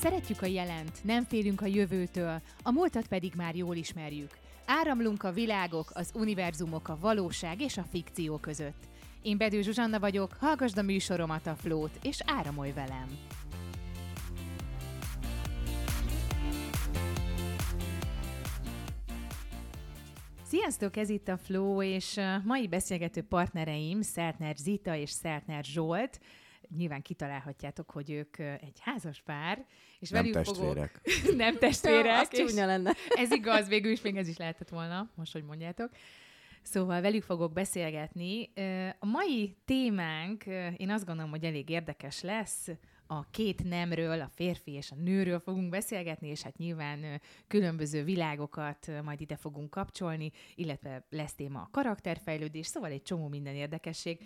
Szeretjük a jelent, nem félünk a jövőtől, a múltat pedig már jól ismerjük. Áramlunk a világok, az univerzumok, a valóság és a fikció között. Én Bedő Zsuzsanna vagyok, hallgasd a műsoromat a Flót, és áramolj velem! Sziasztok, ez itt a Flow, és mai beszélgető partnereim Szeltner Zita és Szeltner Zsolt. Nyilván kitalálhatjátok, hogy ők egy házas pár, és Nem velük testvérek. fogok... Nem testvérek. Az csúnya lenne. Ez igaz, végül is még ez is lehetett volna, most, hogy mondjátok. Szóval velük fogok beszélgetni. A mai témánk, én azt gondolom, hogy elég érdekes lesz. A két nemről, a férfi és a nőről fogunk beszélgetni, és hát nyilván különböző világokat majd ide fogunk kapcsolni, illetve lesz téma a karakterfejlődés, szóval egy csomó minden érdekesség.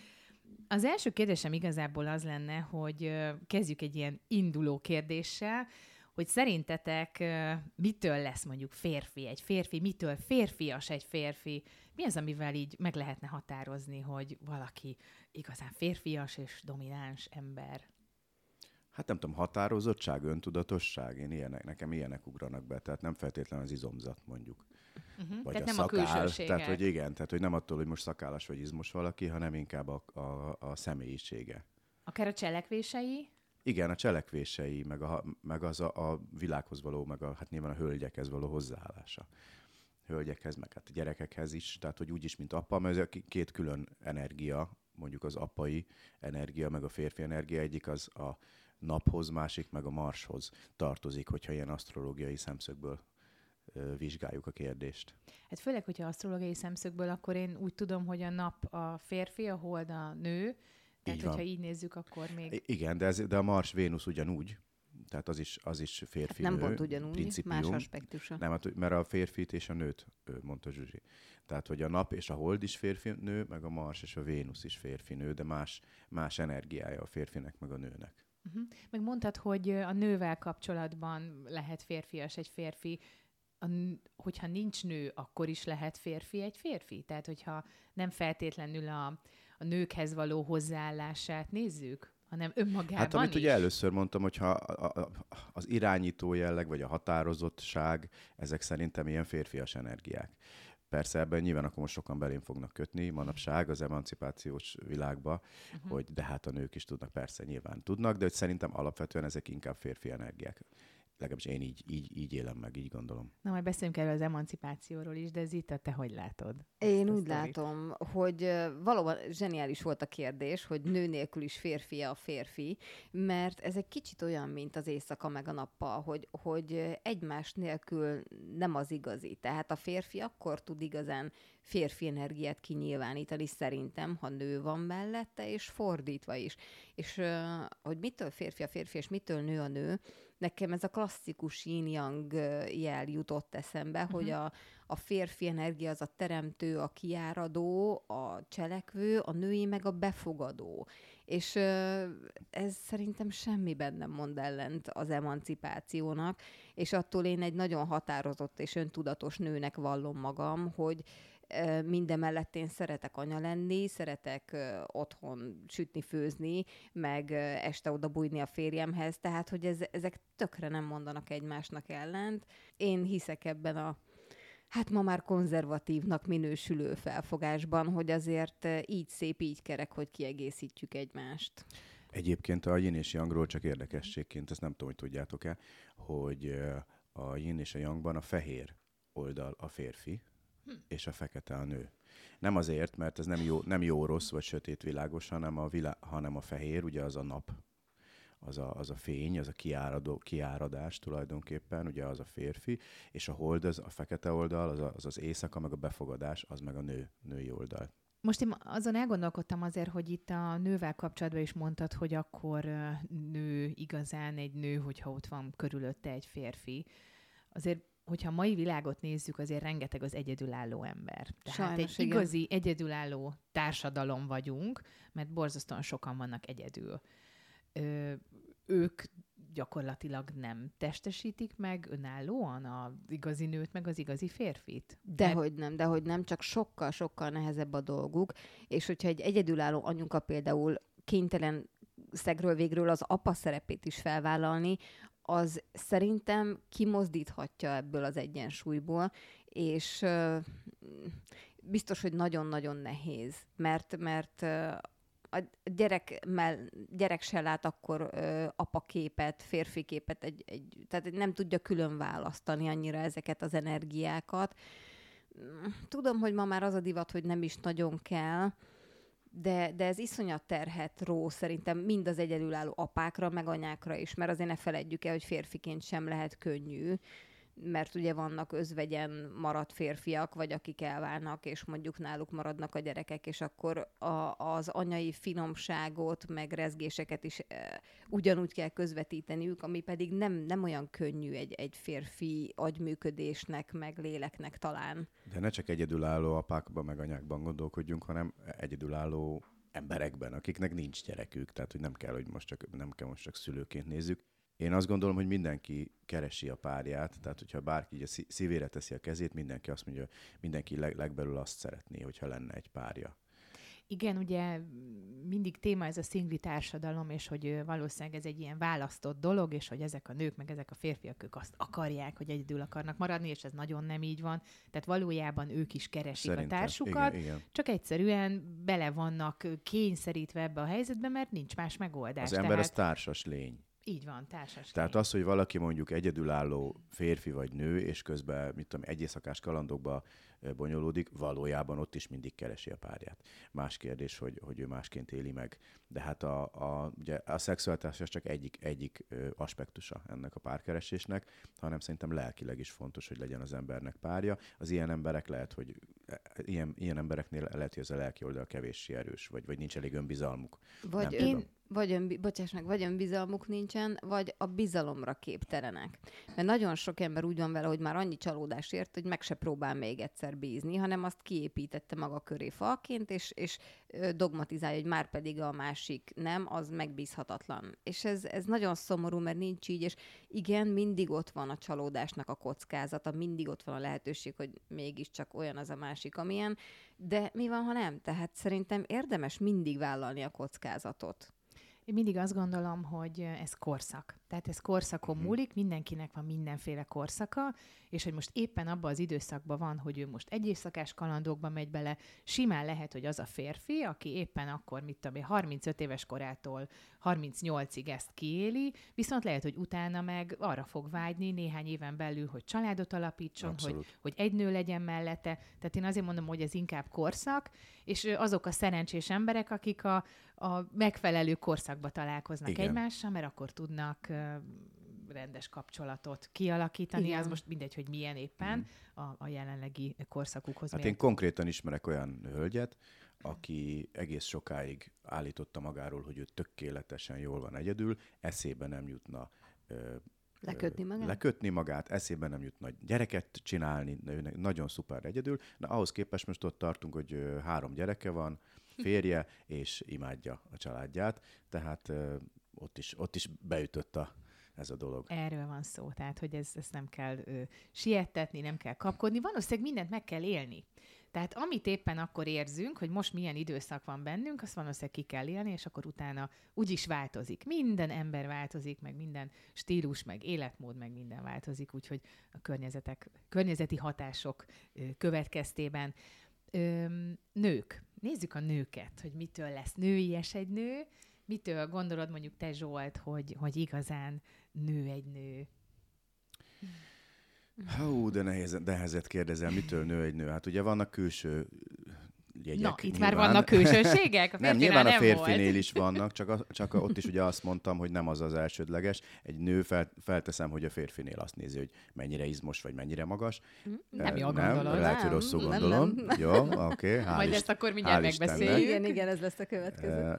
Az első kérdésem igazából az lenne, hogy kezdjük egy ilyen induló kérdéssel, hogy szerintetek mitől lesz mondjuk férfi egy férfi, mitől férfias egy férfi, mi az, amivel így meg lehetne határozni, hogy valaki igazán férfias és domináns ember? Hát nem tudom, határozottság, öntudatosság, én ilyenek, nekem ilyenek ugranak be, tehát nem feltétlenül az izomzat mondjuk. Uh-huh. Vagy Tehát a nem a szakál, külsőségek. tehát hogy igen, tehát hogy nem attól, hogy most szakállas vagy izmos valaki, hanem inkább a, a, a személyisége. Akár a cselekvései, Igen, a cselekvései, meg, a, meg az a, a világhoz való, meg a, hát nyilván a hölgyekhez való hozzáállása. Hölgyekhez, meg hát a gyerekekhez is, tehát hogy úgyis, mint apa, mert ez a két külön energia, mondjuk az apai energia, meg a férfi energia, egyik az a naphoz, másik meg a marshoz tartozik, hogyha ilyen asztrológiai szemszögből vizsgáljuk a kérdést. hát főleg, hogyha asztrológiai szemszögből, akkor én úgy tudom, hogy a nap a férfi, a hold a nő, tehát Így van. hogyha így nézzük, akkor még... Igen, de, ez, de a Mars, Vénusz ugyanúgy, tehát az is, az is férfi Nem nő, pont ugyanúgy, más principium. aspektusa. Nem, hát, mert a férfit és a nőt mondta Zsuzsi. Tehát, hogy a nap és a hold is férfi nő, meg a Mars és a Vénusz is férfi nő, de más, más energiája a férfinek, meg a nőnek. Uh-huh. Meg mondtad, hogy a nővel kapcsolatban lehet férfias egy férfi, a, hogyha nincs nő, akkor is lehet férfi egy férfi? Tehát, hogyha nem feltétlenül a, a nőkhez való hozzáállását nézzük, hanem önmagában Hát amit is. ugye először mondtam, hogyha a, a, az irányító jelleg, vagy a határozottság, ezek szerintem ilyen férfias energiák. Persze ebben nyilván akkor most sokan belém fognak kötni manapság az emancipációs világba, uh-huh. hogy de hát a nők is tudnak, persze nyilván tudnak, de hogy szerintem alapvetően ezek inkább férfi energiák. Legalábbis én így, így, így élem meg, így gondolom. Na, majd beszélünk erről az emancipációról is, de Zita, te hogy látod? Én ezt úgy látom, hogy valóban zseniális volt a kérdés, hogy nő nélkül is férfi a férfi, mert ez egy kicsit olyan, mint az éjszaka meg a nappal, hogy, hogy egymás nélkül nem az igazi. Tehát a férfi akkor tud igazán férfi energiát kinyilvánítani szerintem, ha nő van mellette, és fordítva is. És hogy mitől férfi a férfi, és mitől nő a nő, nekem ez a klasszikus yin-yang jel jutott eszembe, uh-huh. hogy a, a férfi energia az a teremtő, a kiáradó, a cselekvő, a női meg a befogadó. És ez szerintem semmiben nem mond ellent az emancipációnak, és attól én egy nagyon határozott és öntudatos nőnek vallom magam, hogy mindemellett én szeretek anya lenni, szeretek otthon sütni, főzni, meg este oda bújni a férjemhez, tehát hogy ez, ezek tökre nem mondanak egymásnak ellent. Én hiszek ebben a hát ma már konzervatívnak minősülő felfogásban, hogy azért így szép, így kerek, hogy kiegészítjük egymást. Egyébként a yin és yangról csak érdekességként, ezt nem tudom, hogy tudjátok-e, hogy a yin és a yangban a fehér oldal a férfi, és a fekete a nő. Nem azért, mert ez nem jó, nem jó rossz vagy sötét világos, hanem a, vilá, hanem a fehér, ugye az a nap, az a, az a fény, az a kiáradó, kiáradás tulajdonképpen, ugye az a férfi, és a hold, az a fekete oldal, az a, az, az éjszaka, meg a befogadás, az meg a nő, női oldal. Most én azon elgondolkodtam azért, hogy itt a nővel kapcsolatban is mondtad, hogy akkor nő igazán egy nő, hogyha ott van körülötte egy férfi. Azért, hogyha a mai világot nézzük, azért rengeteg az egyedülálló ember. Tehát Sajnos, egy igen. igazi egyedülálló társadalom vagyunk, mert borzasztóan sokan vannak egyedül. Ö, ők gyakorlatilag nem testesítik meg önállóan az igazi nőt, meg az igazi férfit. Dehogy nem, dehogy nem, csak sokkal-sokkal nehezebb a dolguk, és hogyha egy egyedülálló anyuka például kénytelen szegről végről az apa szerepét is felvállalni, az szerintem kimozdíthatja ebből az egyensúlyból, és biztos, hogy nagyon-nagyon nehéz, mert, mert a gyerek, mell, gyerek se lát akkor ö, apaképet, férfi képet, egy, egy, tehát nem tudja külön választani annyira ezeket az energiákat. Tudom, hogy ma már az a divat, hogy nem is nagyon kell, de, de ez iszonyat terhet ró szerintem mind az egyedülálló apákra, meg anyákra is, mert azért ne feledjük el, hogy férfiként sem lehet könnyű mert ugye vannak özvegyen maradt férfiak, vagy akik elválnak, és mondjuk náluk maradnak a gyerekek, és akkor a, az anyai finomságot, meg rezgéseket is e, ugyanúgy kell közvetíteniük, ami pedig nem, nem olyan könnyű egy, egy férfi agyműködésnek, meg léleknek talán. De ne csak egyedülálló apákban, meg anyákban gondolkodjunk, hanem egyedülálló emberekben, akiknek nincs gyerekük, tehát hogy nem kell, hogy most csak, nem kell most csak szülőként nézzük. Én azt gondolom, hogy mindenki keresi a párját, tehát hogyha bárki így a szívére teszi a kezét, mindenki azt mondja, mindenki leg, legbelül azt szeretné, hogyha lenne egy párja. Igen, ugye mindig téma ez a szingli társadalom, és hogy valószínűleg ez egy ilyen választott dolog, és hogy ezek a nők, meg ezek a férfiak, ők azt akarják, hogy egyedül akarnak maradni, és ez nagyon nem így van. Tehát valójában ők is keresik Szerintem, a társukat, igen, igen. csak egyszerűen bele vannak kényszerítve ebbe a helyzetbe, mert nincs más megoldás. Az ember Tehát... az társas lény. Így van, társas. Tehát az, hogy valaki mondjuk egyedülálló férfi vagy nő, és közben, mit tudom, egy éjszakás kalandokba bonyolódik, valójában ott is mindig keresi a párját. Más kérdés, hogy, hogy ő másként éli meg. De hát a, a, ugye a szexualitás az csak egyik, egyik aspektusa ennek a párkeresésnek, hanem szerintem lelkileg is fontos, hogy legyen az embernek párja. Az ilyen emberek lehet, hogy e, ilyen, ilyen embereknél lehet, hogy ez a lelki oldal kevéssé erős, vagy, vagy nincs elég önbizalmuk. Vagy Nem én, tudom vagy, ön, bocsáss meg, vagy önbizalmuk nincsen, vagy a bizalomra képtelenek. Mert nagyon sok ember úgy van vele, hogy már annyi csalódás ért, hogy meg se próbál még egyszer bízni, hanem azt kiépítette maga köré falként, és, és dogmatizálja, hogy már pedig a másik nem, az megbízhatatlan. És ez, ez nagyon szomorú, mert nincs így, és igen, mindig ott van a csalódásnak a kockázata, mindig ott van a lehetőség, hogy mégiscsak olyan az a másik, amilyen, de mi van, ha nem? Tehát szerintem érdemes mindig vállalni a kockázatot. Én mindig azt gondolom, hogy ez korszak. Tehát ez korszakon mhm. múlik, mindenkinek van mindenféle korszaka, és hogy most éppen abban az időszakban van, hogy ő most egy éjszakás kalandokba megy bele, simán lehet, hogy az a férfi, aki éppen akkor, mit tudom én, 35 éves korától 38-ig ezt kiéli, viszont lehet, hogy utána meg arra fog vágyni néhány éven belül, hogy családot alapítson, hogy, hogy egy nő legyen mellette. Tehát én azért mondom, hogy ez inkább korszak, és azok a szerencsés emberek, akik a, a megfelelő korszakba találkoznak Igen. egymással, mert akkor tudnak rendes kapcsolatot kialakítani, Igen. az most mindegy, hogy milyen éppen mm. a, a jelenlegi korszakukhoz. Hát én konkrétan ismerek olyan hölgyet, aki egész sokáig állította magáról, hogy ő tökéletesen jól van egyedül, eszébe nem jutna Lekötni magát? Lekötni magát, eszébe nem jutna gyereket csinálni, nagyon szuper egyedül. Na, ahhoz képest most ott tartunk, hogy három gyereke van, férje, és imádja a családját, tehát ott is, ott is beütött a, ez a dolog. Erről van szó, tehát hogy ez, ezt nem kell ö, siettetni, nem kell kapkodni, valószínűleg mindent meg kell élni. Tehát amit éppen akkor érzünk, hogy most milyen időszak van bennünk, azt valószínűleg ki kell élni, és akkor utána úgyis változik. Minden ember változik, meg minden stílus, meg életmód, meg minden változik, úgyhogy a környezetek, környezeti hatások következtében ö, nők. Nézzük a nőket, hogy mitől lesz nőies egy nő, mitől gondolod mondjuk te Zsolt, hogy, hogy igazán nő egy nő? Hú, de nehéz, nehezet kérdezel, mitől nő egy nő? Hát ugye vannak külső jegyek. Na, itt nyilván. már vannak külsőségek? A nem, nyilván nem a férfinél volt. is vannak, csak, a, csak a, ott is ugye azt mondtam, hogy nem az az elsődleges. Egy nő fel, felteszem, hogy a férfinél azt nézi, hogy mennyire izmos vagy mennyire magas. Hm? Nem jól gondolod. Nem, lehet, hogy rosszul nem, gondolom. Nem, nem. Jó, oké. Okay, Majd ezt akkor mindjárt megbeszéljük. Igen, igen, ez lesz a következő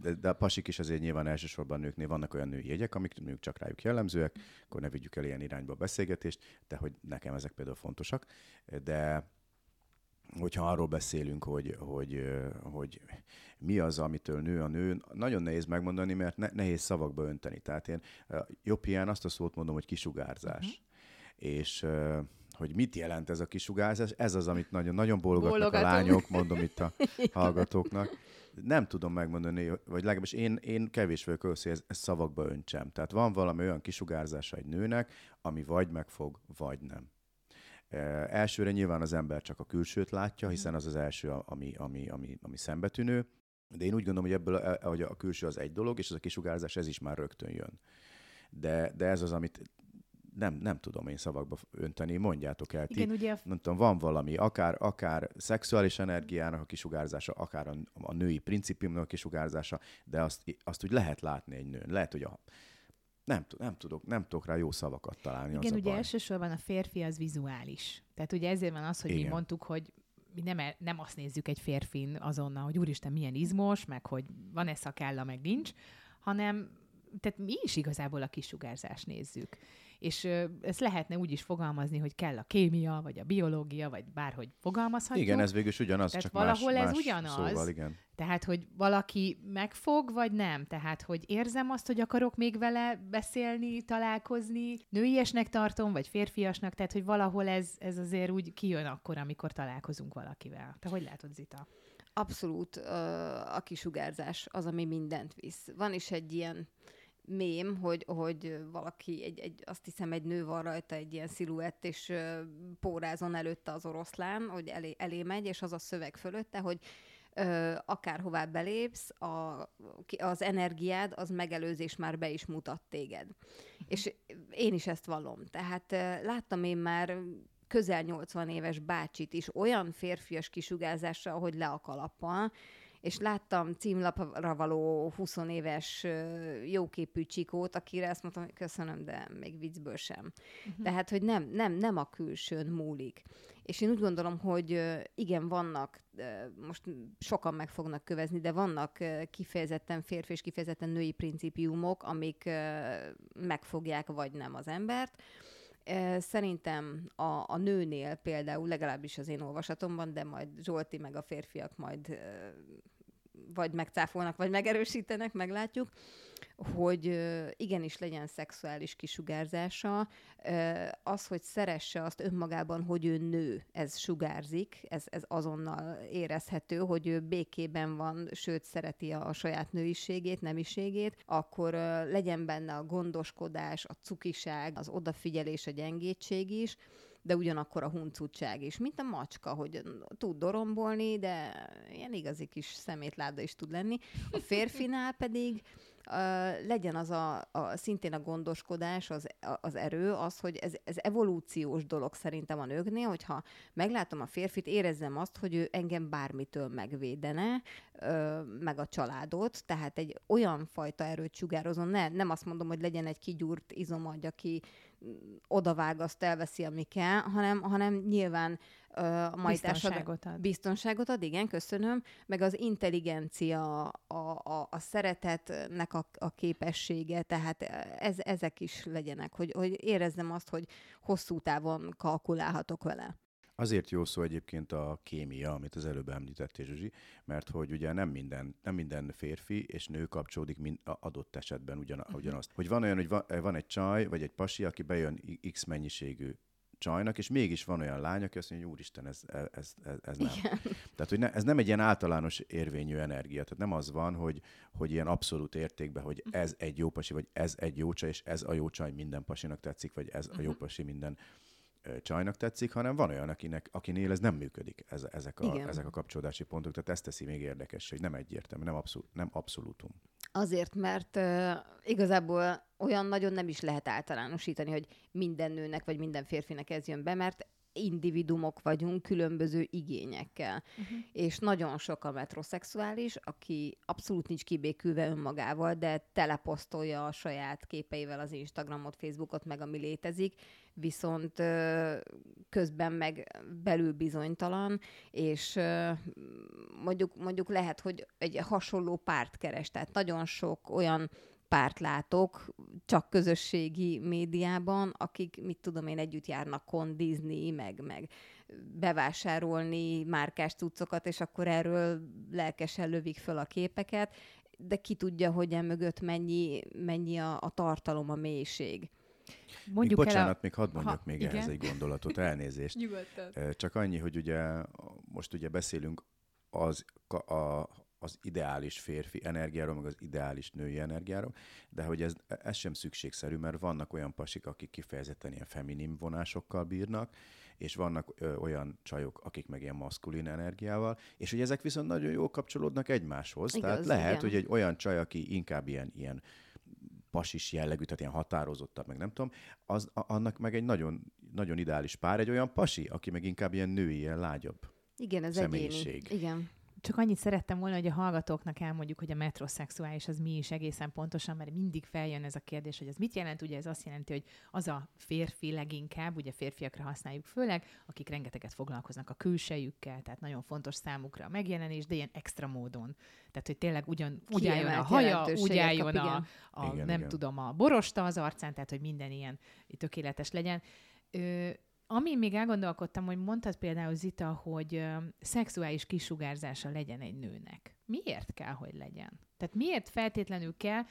de, de a pasik is azért nyilván elsősorban nőknél vannak olyan női jegyek, amik nők csak rájuk jellemzőek, akkor ne vigyük el ilyen irányba a beszélgetést, de hogy nekem ezek például fontosak. De hogyha arról beszélünk, hogy, hogy, hogy mi az, amitől nő a nő, nagyon nehéz megmondani, mert ne, nehéz szavakba önteni. Tehát én jobb ilyen azt a szót mondom, hogy kisugárzás. Uh-huh. És hogy mit jelent ez a kisugárzás, ez az, amit nagyon, nagyon bologatnak Bologatom. a lányok, mondom itt a hallgatóknak Nem tudom megmondani, vagy legalábbis én, én kevés vagyok ahhoz, hogy ezt, ezt szavakba öntsem. Tehát van valami olyan kisugárzása egy nőnek, ami vagy megfog, vagy nem. E, elsőre nyilván az ember csak a külsőt látja, hiszen az az első, ami, ami, ami, ami szembetűnő, de én úgy gondolom, hogy ebből, hogy a külső az egy dolog, és az a kisugárzás, ez is már rögtön jön. De, de ez az, amit nem, nem tudom én szavakba önteni, mondjátok el. Igen, ti, ugye... Nem tudom, van valami, akár, akár szexuális energiának a kisugárzása, akár a, a női principiumnak a kisugárzása, de azt, azt úgy lehet látni egy nőn. Lehet, hogy a, nem, nem, tudok, nem tudok rá jó szavakat találni. Igen, ugye baj. elsősorban a férfi az vizuális. Tehát ugye ezért van az, hogy Igen. mi mondtuk, hogy mi nem, e- nem azt nézzük egy férfin azonnal, hogy úristen, milyen izmos, meg hogy van-e szakálla, meg nincs, hanem tehát mi is igazából a kisugárzást nézzük. És ezt lehetne úgy is fogalmazni, hogy kell a kémia, vagy a biológia, vagy bárhogy fogalmazhatjuk. Igen, ez végül is ugyanaz, Tehát csak valahol más, ez más ugyanaz. Szóval, igen. Tehát, hogy valaki megfog, vagy nem. Tehát, hogy érzem azt, hogy akarok még vele beszélni, találkozni, nőiesnek tartom, vagy férfiasnak, tehát, hogy valahol ez, ez azért úgy kijön akkor, amikor találkozunk valakivel. Te hogy látod, Zita? Abszolút a kisugárzás az, ami mindent visz. Van is egy ilyen mém, hogy, hogy valaki, egy, egy, azt hiszem egy nő van rajta egy ilyen sziluett, és pórázon előtte az oroszlán, hogy elé, elé megy, és az a szöveg fölötte, hogy ö, akárhová belépsz, a, az energiád, az megelőzés már be is mutat téged. És én is ezt vallom. Tehát ö, láttam én már közel 80 éves bácsit is olyan férfias kisugárzással, hogy le a kalappal, és láttam címlapra való 20 éves jóképű csikót, akire azt mondtam, hogy köszönöm, de még viccből sem. Uh-huh. Tehát, hogy nem, nem, nem a külsőn múlik. És én úgy gondolom, hogy igen, vannak, most sokan meg fognak kövezni, de vannak kifejezetten férfi és kifejezetten női principiumok, amik megfogják vagy nem az embert. Szerintem a, a nőnél például, legalábbis az én olvasatomban, de majd Zsolti meg a férfiak majd vagy megcáfolnak, vagy megerősítenek, meglátjuk, hogy igenis legyen szexuális kisugárzása. Az, hogy szeresse azt önmagában, hogy ő nő, ez sugárzik, ez, ez azonnal érezhető, hogy ő békében van, sőt, szereti a saját nőiségét, nemiségét, akkor legyen benne a gondoskodás, a cukiság, az odafigyelés, a gyengétség is, de ugyanakkor a huncutság is, mint a macska, hogy tud dorombolni, de ilyen igazi kis szemétláda is tud lenni. A férfinál pedig legyen az a, a, szintén a gondoskodás, az, az erő, az, hogy ez, ez evolúciós dolog szerintem a nőknél, hogyha meglátom a férfit, érezzem azt, hogy ő engem bármitől megvédene, uh, meg a családot, tehát egy olyan fajta erőt sugározom, ne, nem azt mondom, hogy legyen egy kigyúrt izomagy, aki odavág, azt elveszi, ami kell, hanem, hanem nyilván a mai biztonságot ad. Biztonságot ad, igen, köszönöm. Meg az intelligencia, a, a, a szeretetnek a, a képessége, tehát ez, ezek is legyenek, hogy, hogy érezzem azt, hogy hosszú távon kalkulálhatok vele. Azért jó szó egyébként a kémia, amit az előbb említettél, Zsuzsi, mert hogy ugye nem minden, nem minden férfi és nő kapcsolódik mind adott esetben ugyan, uh-huh. ugyanazt. Hogy van olyan, hogy van, van egy csaj, vagy egy pasi, aki bejön X mennyiségű csajnak, és mégis van olyan lány, aki azt mondja, hogy úristen, ez, ez, ez, ez nem. Igen. Tehát, hogy ne, ez nem egy ilyen általános érvényű energia. Tehát nem az van, hogy, hogy ilyen abszolút értékben, hogy ez egy jó pasi, vagy ez egy jó csaj, és ez a jó csaj minden pasinak tetszik, vagy ez a jó mhm. pasi minden csajnak tetszik, hanem van olyan, akinek, akinél ez nem működik, ez, ezek, a, ezek a kapcsolódási pontok. Tehát ezt teszi még érdekes, hogy nem egyértelmű, nem, abszol, nem abszolútum. Azért, mert uh, igazából olyan nagyon nem is lehet általánosítani, hogy minden nőnek vagy minden férfinek ez jön be, mert individumok vagyunk különböző igényekkel. Uh-huh. És nagyon sok a metroszexuális, aki abszolút nincs kibékülve önmagával, de teleposztolja a saját képeivel az Instagramot, Facebookot, meg ami létezik, viszont közben meg belül bizonytalan, és mondjuk, mondjuk lehet, hogy egy hasonló párt keres. Tehát nagyon sok olyan párt látok, csak közösségi médiában, akik, mit tudom én, együtt járnak kondizni, meg, meg bevásárolni márkás cuccokat, és akkor erről lelkesen lövik föl a képeket, de ki tudja, hogy emögött mennyi, mennyi a, a tartalom, a mélység. Mondjuk még, bocsánat, a... még hadd mondjak ha, még igen? ehhez egy gondolatot, elnézést. Nyugodtan. Csak annyi, hogy ugye most ugye beszélünk az, a, az ideális férfi energiáról, meg az ideális női energiáról, de hogy ez, ez sem szükségszerű, mert vannak olyan pasik, akik kifejezetten ilyen feminim vonásokkal bírnak, és vannak ö, olyan csajok, akik meg ilyen maszkulin energiával, és hogy ezek viszont nagyon jól kapcsolódnak egymáshoz. Igaz, Tehát lehet, igen. hogy egy olyan csaj, aki inkább ilyen, ilyen pasis jellegű, tehát ilyen határozottabb, meg nem tudom, az, annak meg egy nagyon, nagyon ideális pár, egy olyan pasi, aki meg inkább ilyen női, ilyen lágyabb. Igen, ez egyéni. Igen. Csak annyit szerettem volna, hogy a hallgatóknak elmondjuk, hogy a metroszexuális az mi is egészen pontosan, mert mindig feljön ez a kérdés, hogy ez mit jelent. Ugye ez azt jelenti, hogy az a férfi leginkább, ugye férfiakra használjuk főleg, akik rengeteget foglalkoznak a külsejükkel, tehát nagyon fontos számukra a megjelenés, de ilyen extra módon. Tehát, hogy tényleg ugyan, úgy álljon a haja, úgy álljon a, igen. a Igen, nem igen. tudom, a borosta az arcán, tehát, hogy minden ilyen tökéletes legyen. Ö, ami még elgondolkodtam, hogy mondtad például Zita, hogy ö, szexuális kisugárzása legyen egy nőnek. Miért kell, hogy legyen? Tehát miért feltétlenül kell,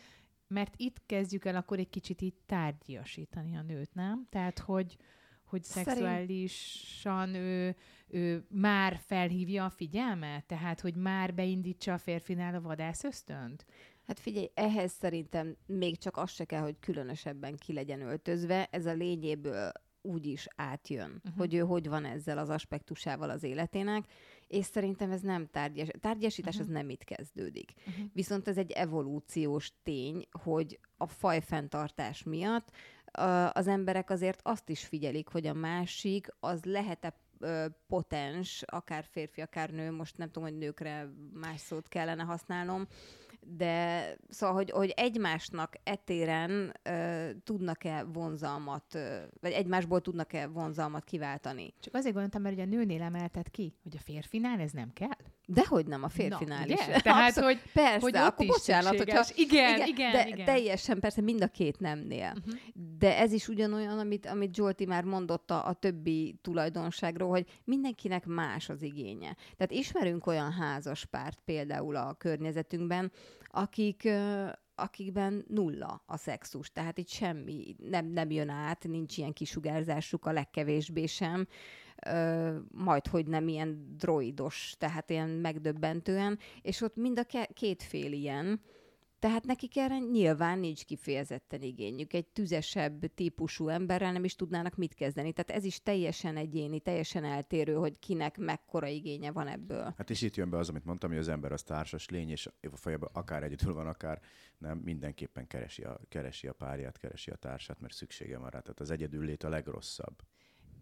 mert itt kezdjük el akkor egy kicsit így tárgyasítani a nőt, nem? Tehát, hogy, hogy szexuálisan ő, ő már felhívja a figyelmet? Tehát, hogy már beindítsa a férfinál a vadász ösztönt? Hát figyelj, ehhez szerintem még csak az se kell, hogy különösebben ki legyen öltözve. Ez a lényéből úgy is átjön, Mhm. uh-huh. hogy ő hogy van ezzel az aspektusával az életének, és szerintem ez nem tárgyas. Tárgyasítás Mhm. uh-huh. az nem itt kezdődik. Uh-huh. Viszont ez egy evolúciós tény, hogy a fajfenntartás miatt ö, az emberek azért azt is figyelik, hogy a másik az lehet-e potens, akár férfi, akár nő, most nem tudom, hogy nőkre más szót kellene használnom, de szóval, hogy, hogy egymásnak etéren ö, tudnak-e vonzalmat, ö, vagy egymásból tudnak-e vonzalmat kiváltani. Csak azért gondoltam, mert ugye a nőnél emelted ki, hogy a férfinál ez nem kell. Dehogy nem a férfinál Na, is. Tehát, Abszolút. hogy, Persze, hogy akkor bocsánat, hogyha... szükséges. Igen, igen, de igen. teljesen persze mind a két nemnél. Uh-huh. De ez is ugyanolyan, amit, amit Zsolti már mondott a, a többi tulajdonságról, hogy mindenkinek más az igénye. Tehát ismerünk olyan házaspárt például a környezetünkben, akik, akikben nulla a szexus. Tehát itt semmi nem, nem jön át, nincs ilyen kisugárzásuk a legkevésbé sem. Majd, hogy nem ilyen droidos, tehát ilyen megdöbbentően, és ott mind a ke- két fél ilyen, tehát nekik erre nyilván nincs kifejezetten igényük. Egy tüzesebb típusú emberrel nem is tudnának mit kezdeni. Tehát ez is teljesen egyéni, teljesen eltérő, hogy kinek mekkora igénye van ebből. Hát és itt jön be az, amit mondtam, hogy az ember az társas lény, és folyamban akár egyedül van, akár nem, mindenképpen keresi a, keresi a párját, keresi a társát, mert szüksége van rá. Tehát az egyedül lét a legrosszabb.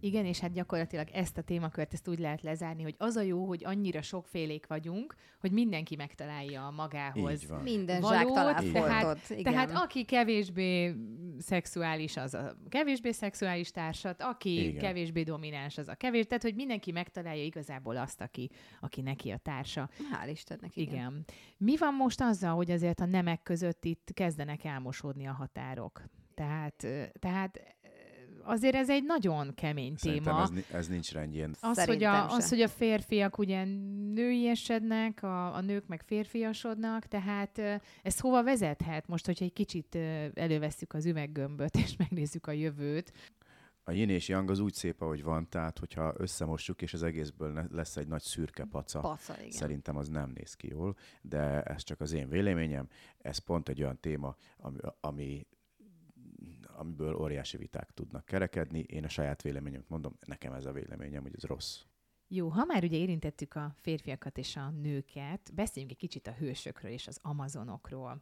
Igen, és hát gyakorlatilag ezt a témakört ezt úgy lehet lezárni, hogy az a jó, hogy annyira sokfélék vagyunk, hogy mindenki megtalálja a magához. Így van. Minden Valót, zsák talál tehát-. Igen. Tehát aki kevésbé szexuális, az a kevésbé szexuális társat, aki Igen. Kevésbé domináns, az a kevés. Tehát, hogy mindenki megtalálja igazából azt, aki, aki neki a társa. Hál' Istennek, igen. Igen. Mi van most azzal, hogy azért a nemek között itt kezdenek elmosódni a határok? Tehát, tehát azért ez egy nagyon kemény Szerintem téma. ez, ez nincs rendjén. Az hogy, a, se. az, hogy a férfiak ugye nőiesednek, a, a nők meg férfiasodnak, tehát ez hova vezethet most, hogyha egy kicsit elővesszük az üveggömböt, és megnézzük a jövőt. A yin és yang az úgy szép, ahogy van, tehát hogyha összemossuk, és az egészből lesz egy nagy szürke paca, Paca, igen. Szerintem az nem néz ki jól, de ez csak az én véleményem. Ez pont egy olyan téma, ami, ami amiből óriási viták tudnak kerekedni. Én a saját véleményemet mondom, nekem ez a véleményem, hogy ez rossz. Jó, ha már ugye érintettük a férfiakat és a nőket, beszéljünk egy kicsit a hősökről és az amazonokról.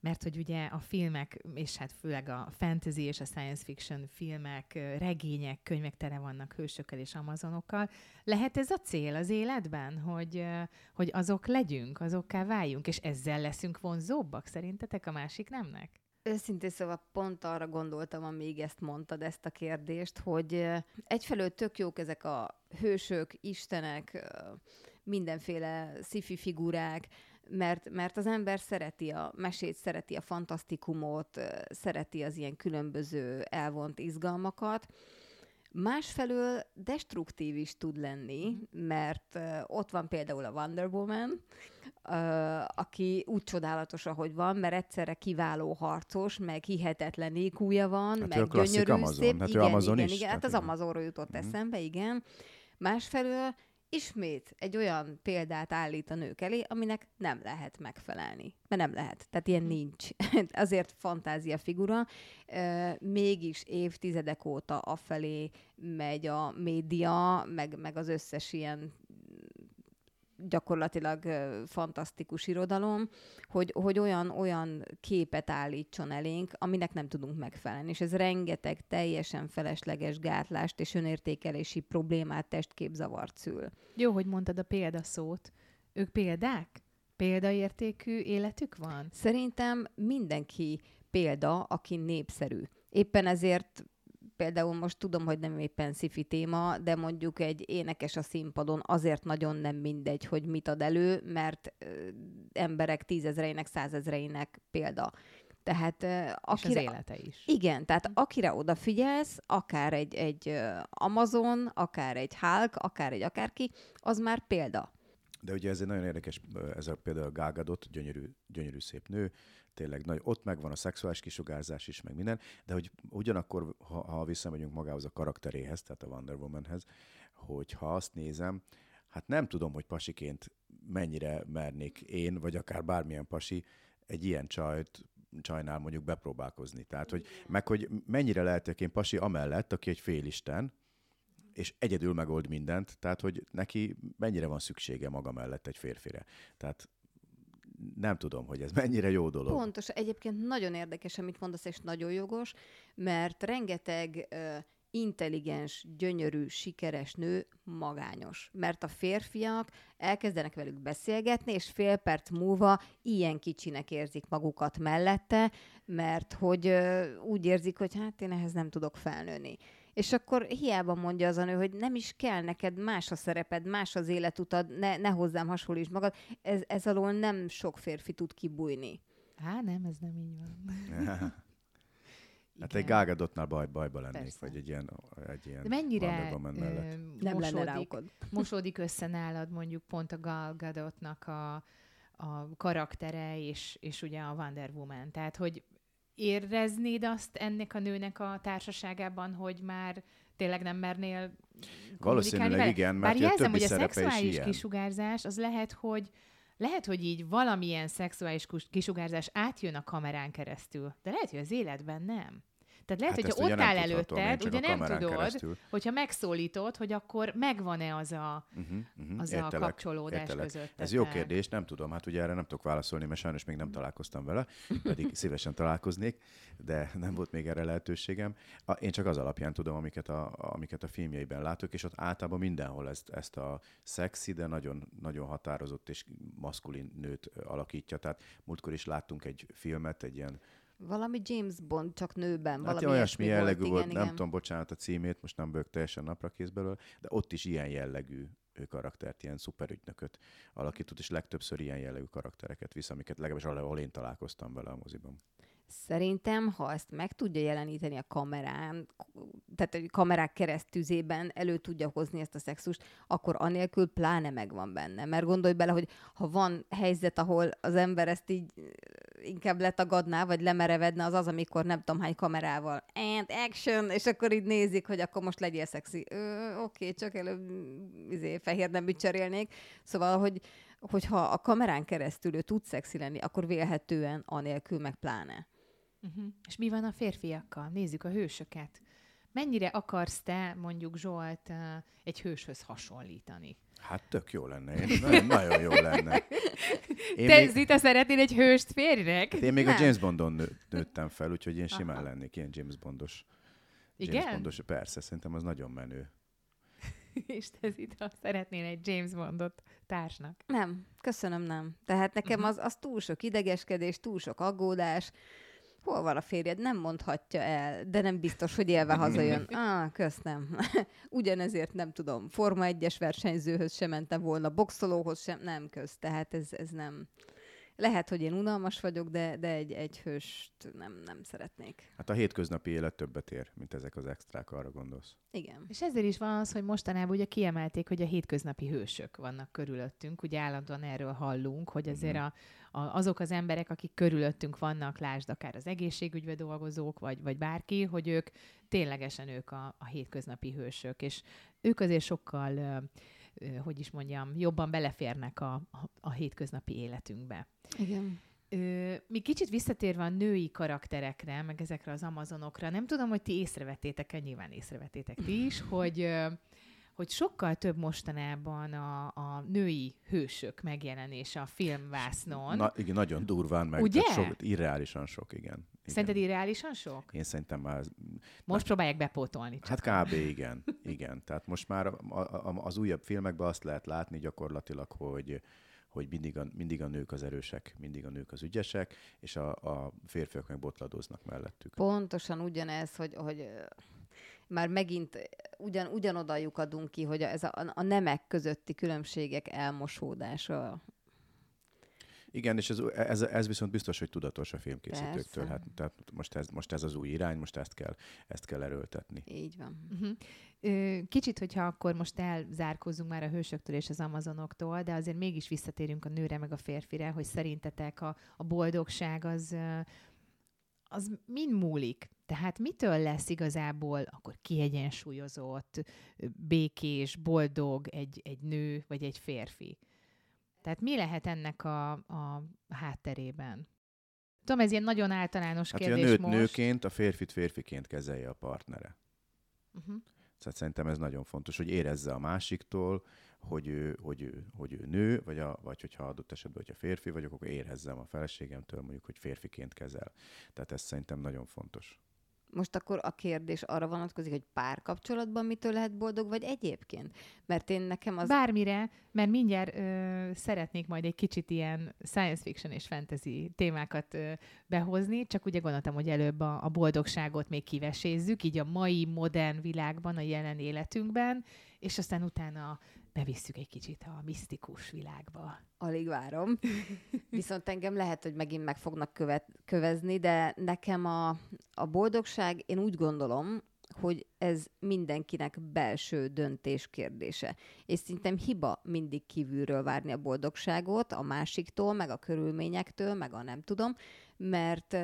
Mert hogy ugye a filmek, és hát főleg a fantasy és a science fiction filmek, regények, könyvek tele vannak hősökkel és amazonokkal. Lehet ez a cél az életben, hogy, hogy azok legyünk, azokká váljunk, és ezzel leszünk vonzóbbak szerintetek a másik nemnek? Őszintén szóval pont arra gondoltam, amíg ezt mondtad, ezt a kérdést, hogy egyfelől tök jók ezek a hősök, istenek, mindenféle sci figurák, mert, mert az ember szereti a mesét, szereti a fantasztikumot, szereti az ilyen különböző elvont izgalmakat. Másfelől destruktív is tud lenni, mert uh, ott van például a Wonder Woman, aki úgy csodálatos, ahogy van, mert egyszerre kiváló harcos, meg hihetetlen ékúja van, Hát meg gyönyörű, Amazon. szép. Hát igen, Amazon igen, is, igen, hát az. Amazonról jutott Mhm. eszembe, igen. Másfelől ismét egy olyan példát állít a nők elé, aminek nem lehet megfelelni. Mert nem lehet. Tehát ilyen nincs. Azért fantázia figura. Mégis évtizedek óta afelé megy a média, meg, meg az összes ilyen gyakorlatilag fantasztikus irodalom, hogy, hogy olyan, olyan képet állítson elénk, aminek nem tudunk megfelelni. És ez rengeteg teljesen felesleges gátlást és önértékelési problémát, testképzavart szül. Jó, hogy mondtad a példaszót. Ők példák? Példaértékű életük van? Szerintem mindenki példa, aki népszerű. Éppen ezért például most tudom, hogy nem éppen szifi téma, de mondjuk egy énekes a színpadon azért nagyon nem mindegy, hogy mit ad elő, mert emberek tízezreinek, százezreinek példa. Tehát akire, és az élete is. Igen, tehát akire odafigyelsz, akár egy, egy Amazon, akár egy Hulk, akár egy akárki, az már példa. De ugye ez egy nagyon érdekes, ez a például Gal Gadot, gyönyörű, gyönyörű szép nő, tényleg nagy, ott megvan a szexuális kisugárzás is, meg minden, de hogy ugyanakkor, ha, ha visszamegyünk magához a karakteréhez, tehát a Wonder Womanhez, hogy ha azt nézem, hát nem tudom, hogy pasiként mennyire mernék én, vagy akár bármilyen pasi egy ilyen csajt csajnál mondjuk bepróbálkozni. Tehát, hogy meg hogy mennyire lehetek én pasi amellett, aki egy félisten, és egyedül megold mindent, tehát, hogy neki mennyire van szüksége maga mellett egy férfire. Tehát nem tudom, hogy ez mennyire jó dolog. Pontos. Egyébként nagyon érdekes, amit mondasz, és nagyon jogos, mert rengeteg intelligens, gyönyörű, sikeres nő magányos. Mert a férfiak elkezdenek velük beszélgetni, és fél perc múlva ilyen kicsinek érzik magukat mellette, mert hogy uh, úgy érzik, hogy hát én ehhez nem tudok felnőni. És akkor hiába mondja az a nő, hogy nem is kell neked más a szereped, más az életutad, ne, ne hozzám hasonlíts magad. Ez, ez alól nem sok férfi tud kibújni. Há, nem, ez nem így van. Hát egy gágadotnál baj, bajba lennék, Persze. vagy egy ilyen, egy ilyen De mennyire ö, nem mosódik, mosódik össze nálad mondjuk pont a Gal Gadotnak a, a karaktere és, és ugye a Wonder Woman. Tehát, hogy éreznéd azt ennek a nőnek a társaságában, hogy már tényleg nem mernél Valószínűleg vele? igen, mert Bár jelzem, hogy a szexuális kisugárzás az lehet, hogy lehet, hogy így valamilyen szexuális kisugárzás átjön a kamerán keresztül, de lehet, hogy az életben nem. Tehát lehet, hát hogyha ott áll előtted, ugye nem tudod, keresztül. hogyha megszólítod, hogy akkor megvan-e az a, uh-huh, uh-huh, az értelek, a kapcsolódás értelek. között. Ez jó kérdés, nem tudom, hát ugye erre nem tudok válaszolni, mert sajnos még nem találkoztam vele, pedig szívesen találkoznék, de nem volt még erre lehetőségem. Én csak az alapján tudom, amiket a, amiket a filmjeiben látok, és ott általában mindenhol ezt, ezt a szexi, de nagyon, nagyon határozott és maszkulin nőt alakítja. Tehát múltkor is láttunk egy filmet, egy ilyen valami James Bond, csak nőben. Hát valami olyasmi jellegű volt, volt igen, nem igen. tudom, bocsánat a címét, most nem bők teljesen napra kész belőle, de ott is ilyen jellegű karaktert, ilyen szuperügynököt alakított, és legtöbbször ilyen jellegű karaktereket visz, amiket legalábbis ahol én találkoztam vele a moziban. Szerintem, ha ezt meg tudja jeleníteni a kamerán, tehát a kamerák keresztüzében elő tudja hozni ezt a szexust, akkor anélkül pláne megvan benne. Mert gondolj bele, hogy ha van helyzet, ahol az ember ezt így inkább letagadná, vagy lemerevedne, az az, amikor nem tudom hány kamerával and action, és akkor így nézik, hogy akkor most legyél szexi. Oké, okay, csak előbb izé, fehér nem cserélnék. Szóval, hogy hogyha a kamerán keresztül ő tud szexi lenni, akkor vélhetően anélkül meg pláne. Uh-huh. És mi van a férfiakkal? Nézzük a hősöket. Mennyire akarsz te, mondjuk Zsolt, egy hőshöz hasonlítani? Hát tök jó lenne. Én, nagyon, nagyon jó lenne. Én Te még... Zita szeretnél egy hőst férjnek? Hát én még Nem. a James Bondon nő, nőttem fel, úgyhogy én simán Aha. lennék ilyen James Bondos. James Igen? Bondos, persze, szerintem az nagyon menő. És te Zita szeretnél egy James Bondot társnak? Nem, köszönöm, nem. Tehát nekem uh-huh. az, az túl sok idegeskedés, túl sok aggódás hol van a férjed? Nem mondhatja el, de nem biztos, hogy élve hazajön. Ah, kösz nem. Ugyanezért nem tudom, Forma egyes versenyzőhöz sem mentem volna, boxolóhoz sem, nem kösz. Tehát ez, ez nem... Lehet, hogy én unalmas vagyok, de, de egy, egy hőst nem, nem szeretnék. Hát a hétköznapi élet többet ér, mint ezek az extrák, arra gondolsz. Igen. És ezért is van az, hogy mostanában ugye kiemelték, hogy a hétköznapi hősök vannak körülöttünk. Ugye állandóan erről hallunk, hogy azért mm-hmm. a a, azok az emberek, akik körülöttünk vannak, lásd akár az egészségügybe dolgozók, vagy, vagy bárki, hogy ők ténylegesen ők a, a hétköznapi hősök, és ők azért sokkal hogy is mondjam, jobban beleférnek a, a, a hétköznapi életünkbe. Igen. Ö, mi kicsit visszatérve a női karakterekre, meg ezekre az amazonokra, nem tudom, hogy ti észrevettétek-e, nyilván észrevettétek ti is, hogy hogy sokkal több mostanában a, a női hősök megjelenése a filmvásznon. Na, igen, nagyon durván, meg Ugye? Sok, irreálisan sok, igen. Igen. Szerinted irreálisan sok? Én szerintem már... Most próbálják bepótolni. Csak. Hát kb. igen. igen. Tehát most már a, a, az újabb filmekben azt lehet látni gyakorlatilag, hogy hogy mindig a, mindig a nők az erősek, mindig a nők az ügyesek, és a, a férfiak meg botladoznak mellettük. Pontosan ugyanez, hogy, hogy már megint ugyan, ugyanoda lyukadunk ki, hogy ez a, a nemek közötti különbségek elmosódása. Igen, és ez, ez, ez viszont biztos, hogy tudatos a filmkészítőktől. Hát, tehát most ez, most ez az új irány, most ezt kell, ezt kell erőltetni. Így van. Uh-huh. Kicsit, hogyha akkor most elzárkózunk már a hősöktől és az amazonoktól, de azért mégis visszatérünk a nőre meg a férfire, hogy szerintetek a, a boldogság az, az mind múlik? Tehát mitől lesz igazából akkor kiegyensúlyozott, békés, boldog egy, egy nő vagy egy férfi? Tehát mi lehet ennek a, a hátterében? Tudom, ez ilyen nagyon általános hát, kérdés a nőt most. nőként, a férfit férfiként kezelje a partnere. Uh-huh. Tehát szerintem ez nagyon fontos, hogy érezze a másiktól, hogy ő, hogy ő, hogy ő nő, vagy, a, vagy hogyha adott esetben, hogyha férfi vagyok, akkor érezzem a feleségemtől mondjuk, hogy férfiként kezel. Tehát ez szerintem nagyon fontos. Most akkor a kérdés arra vonatkozik, hogy párkapcsolatban mitől lehet boldog, vagy egyébként? Mert én nekem az... Bármire, mert mindjárt ö, szeretnék majd egy kicsit ilyen science fiction és fantasy témákat ö, behozni, csak ugye gondoltam, hogy előbb a, a boldogságot még kivesézzük, így a mai modern világban, a jelen életünkben, és aztán utána bevisszük egy kicsit a misztikus világba. Alig várom. Viszont engem lehet, hogy megint meg fognak követ, kövezni, de nekem a, a boldogság, én úgy gondolom, hogy ez mindenkinek belső döntés kérdése. És szerintem hiba mindig kívülről várni a boldogságot, a másiktól, meg a körülményektől, meg a nem tudom, mert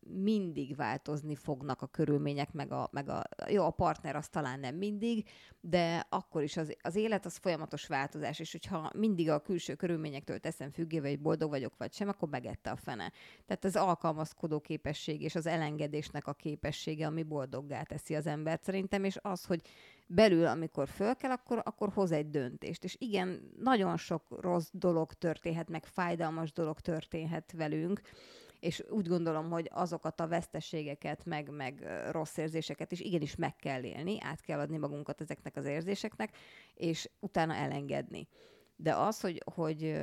mindig változni fognak a körülmények, meg a, meg a jó, a partner az talán nem mindig, de akkor is az, az élet az folyamatos változás, és hogyha mindig a külső körülményektől teszem függővé, hogy boldog vagyok vagy sem, akkor megette a fene. Tehát az alkalmazkodó képesség és az elengedésnek a képessége, ami boldoggá teszi az embert szerintem, és az, hogy belül, amikor föl kell, akkor, akkor hoz egy döntést. És igen, nagyon sok rossz dolog történhet, meg fájdalmas dolog történhet velünk, és úgy gondolom, hogy azokat a veszteségeket, meg, meg rossz érzéseket is igenis meg kell élni, át kell adni magunkat ezeknek az érzéseknek, és utána elengedni. De az, hogy, hogy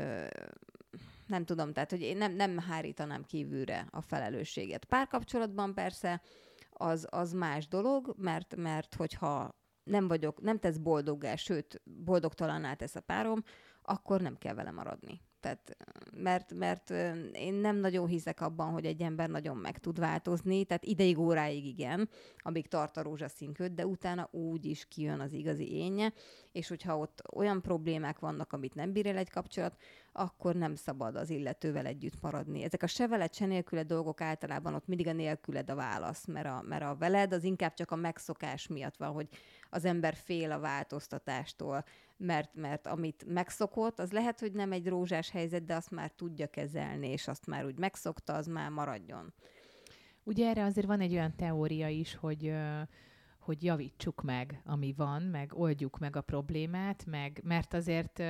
nem tudom, tehát, hogy én nem, nem hárítanám kívülre a felelősséget. Párkapcsolatban persze az, az más dolog, mert, mert hogyha nem vagyok, nem tesz boldoggá, sőt, boldogtalanná tesz a párom, akkor nem kell vele maradni. Tehát, mert, mert én nem nagyon hiszek abban, hogy egy ember nagyon meg tud változni, tehát ideig, óráig igen, amíg tart a rózsaszín de utána úgy is kijön az igazi énje, és hogyha ott olyan problémák vannak, amit nem bír el egy kapcsolat, akkor nem szabad az illetővel együtt maradni. Ezek a se veled, se nélküled dolgok általában ott mindig a nélküled a válasz, mert a, mert a veled az inkább csak a megszokás miatt van, hogy az ember fél a változtatástól, mert, mert amit megszokott, az lehet, hogy nem egy rózsás helyzet, de azt már tudja kezelni, és azt már úgy megszokta, az már maradjon. Ugye erre azért van egy olyan teória is, hogy hogy javítsuk meg, ami van, meg oldjuk meg a problémát, meg, mert azért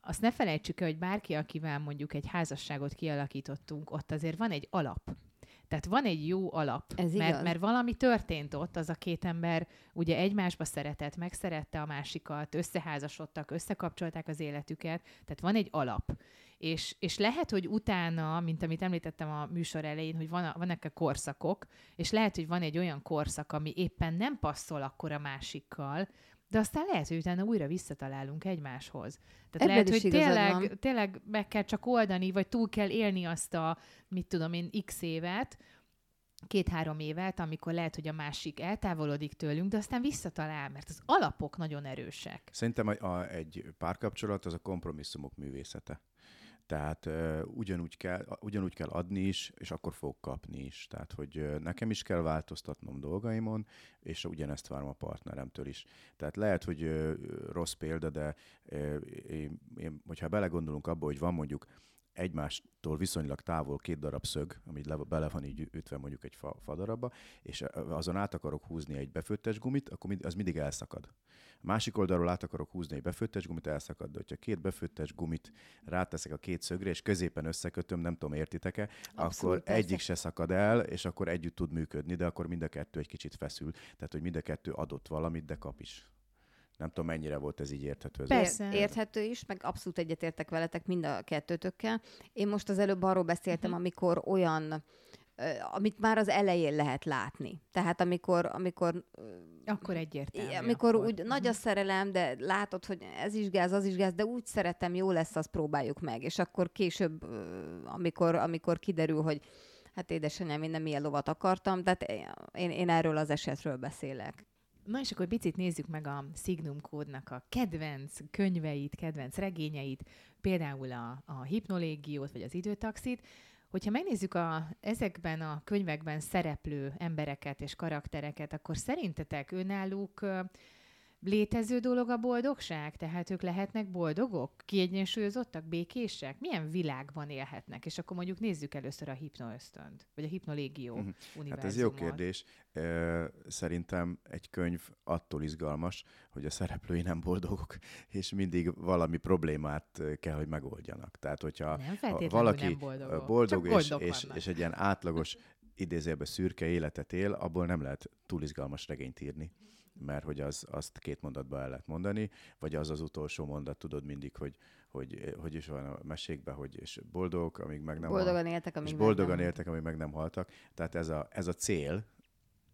azt ne felejtsük el, hogy bárki, akivel mondjuk egy házasságot kialakítottunk, ott azért van egy alap. Tehát van egy jó alap, Ez mert, igaz. mert valami történt ott, az a két ember ugye egymásba szeretett, megszerette a másikat, összeházasodtak, összekapcsolták az életüket, tehát van egy alap. És, és lehet, hogy utána, mint amit említettem a műsor elején, hogy van, vannak-e korszakok, és lehet, hogy van egy olyan korszak, ami éppen nem passzol akkor a másikkal, de aztán lehet, hogy utána újra visszatalálunk egymáshoz. Tehát Ebben lehet, is hogy tényleg, van. tényleg meg kell csak oldani, vagy túl kell élni azt a, mit tudom én, x évet, két-három évet, amikor lehet, hogy a másik eltávolodik tőlünk, de aztán visszatalál, mert az alapok nagyon erősek. Szerintem a, a, egy párkapcsolat az a kompromisszumok művészete. Tehát uh, ugyanúgy, kell, ugyanúgy kell adni is, és akkor fog kapni is. Tehát, hogy uh, nekem is kell változtatnom dolgaimon, és ugyanezt várom a partneremtől is. Tehát lehet, hogy uh, rossz példa, de én, én, hogyha belegondolunk abba, hogy van mondjuk egymástól viszonylag távol két darab szög, ami le, bele van így ütve mondjuk egy fa, fadarabba, és azon át akarok húzni egy befőttes gumit, akkor az mindig elszakad. A másik oldalról át akarok húzni egy befőttes gumit, elszakad. De hogyha két befőttes gumit ráteszek a két szögre, és középen összekötöm, nem tudom, értitek-e, Abszolút, akkor egyik se szakad el, és akkor együtt tud működni, de akkor mind a kettő egy kicsit feszül. Tehát, hogy mind a kettő adott valamit, de kap is. Nem tudom, mennyire volt ez így érthető. Ez Persze. Érthető is, meg abszolút egyetértek veletek mind a kettőtökkel. Én most az előbb arról beszéltem, uh-huh. amikor olyan amit már az elején lehet látni. Tehát amikor... amikor akkor egyértelmű. Amikor akkor. úgy nagy a szerelem, de látod, hogy ez is gáz, az is gáz, de úgy szeretem, jó lesz, azt próbáljuk meg. És akkor később, amikor, amikor kiderül, hogy hát édesanyám, én nem ilyen lovat akartam, tehát én, én erről az esetről beszélek. Na és akkor picit nézzük meg a Signum kódnak a kedvenc könyveit, kedvenc regényeit, például a, a hipnolégiót, vagy az időtaxit. Hogyha megnézzük a, ezekben a könyvekben szereplő embereket és karaktereket, akkor szerintetek önállók létező dolog a boldogság? Tehát ők lehetnek boldogok, kiegyensúlyozottak, békések? Milyen világban élhetnek? És akkor mondjuk nézzük először a hipnoösztönt, vagy a hipnolégió uh-huh. univerzumot. Hát ez jó kérdés. Szerintem egy könyv attól izgalmas, hogy a szereplői nem boldogok, és mindig valami problémát kell, hogy megoldjanak. Tehát, hogyha nem valaki nem boldogok, boldog és, és, és egy ilyen átlagos idézőjelben szürke életet él, abból nem lehet túl izgalmas regényt írni mert hogy az, azt két mondatban el lehet mondani, vagy az az utolsó mondat, tudod mindig, hogy, hogy, hogy is van a mesékben, hogy és boldog, amíg meg nem Boldogan hal, éltek, amíg és boldogan nem. éltek, amíg meg nem haltak. Tehát ez a, ez a cél,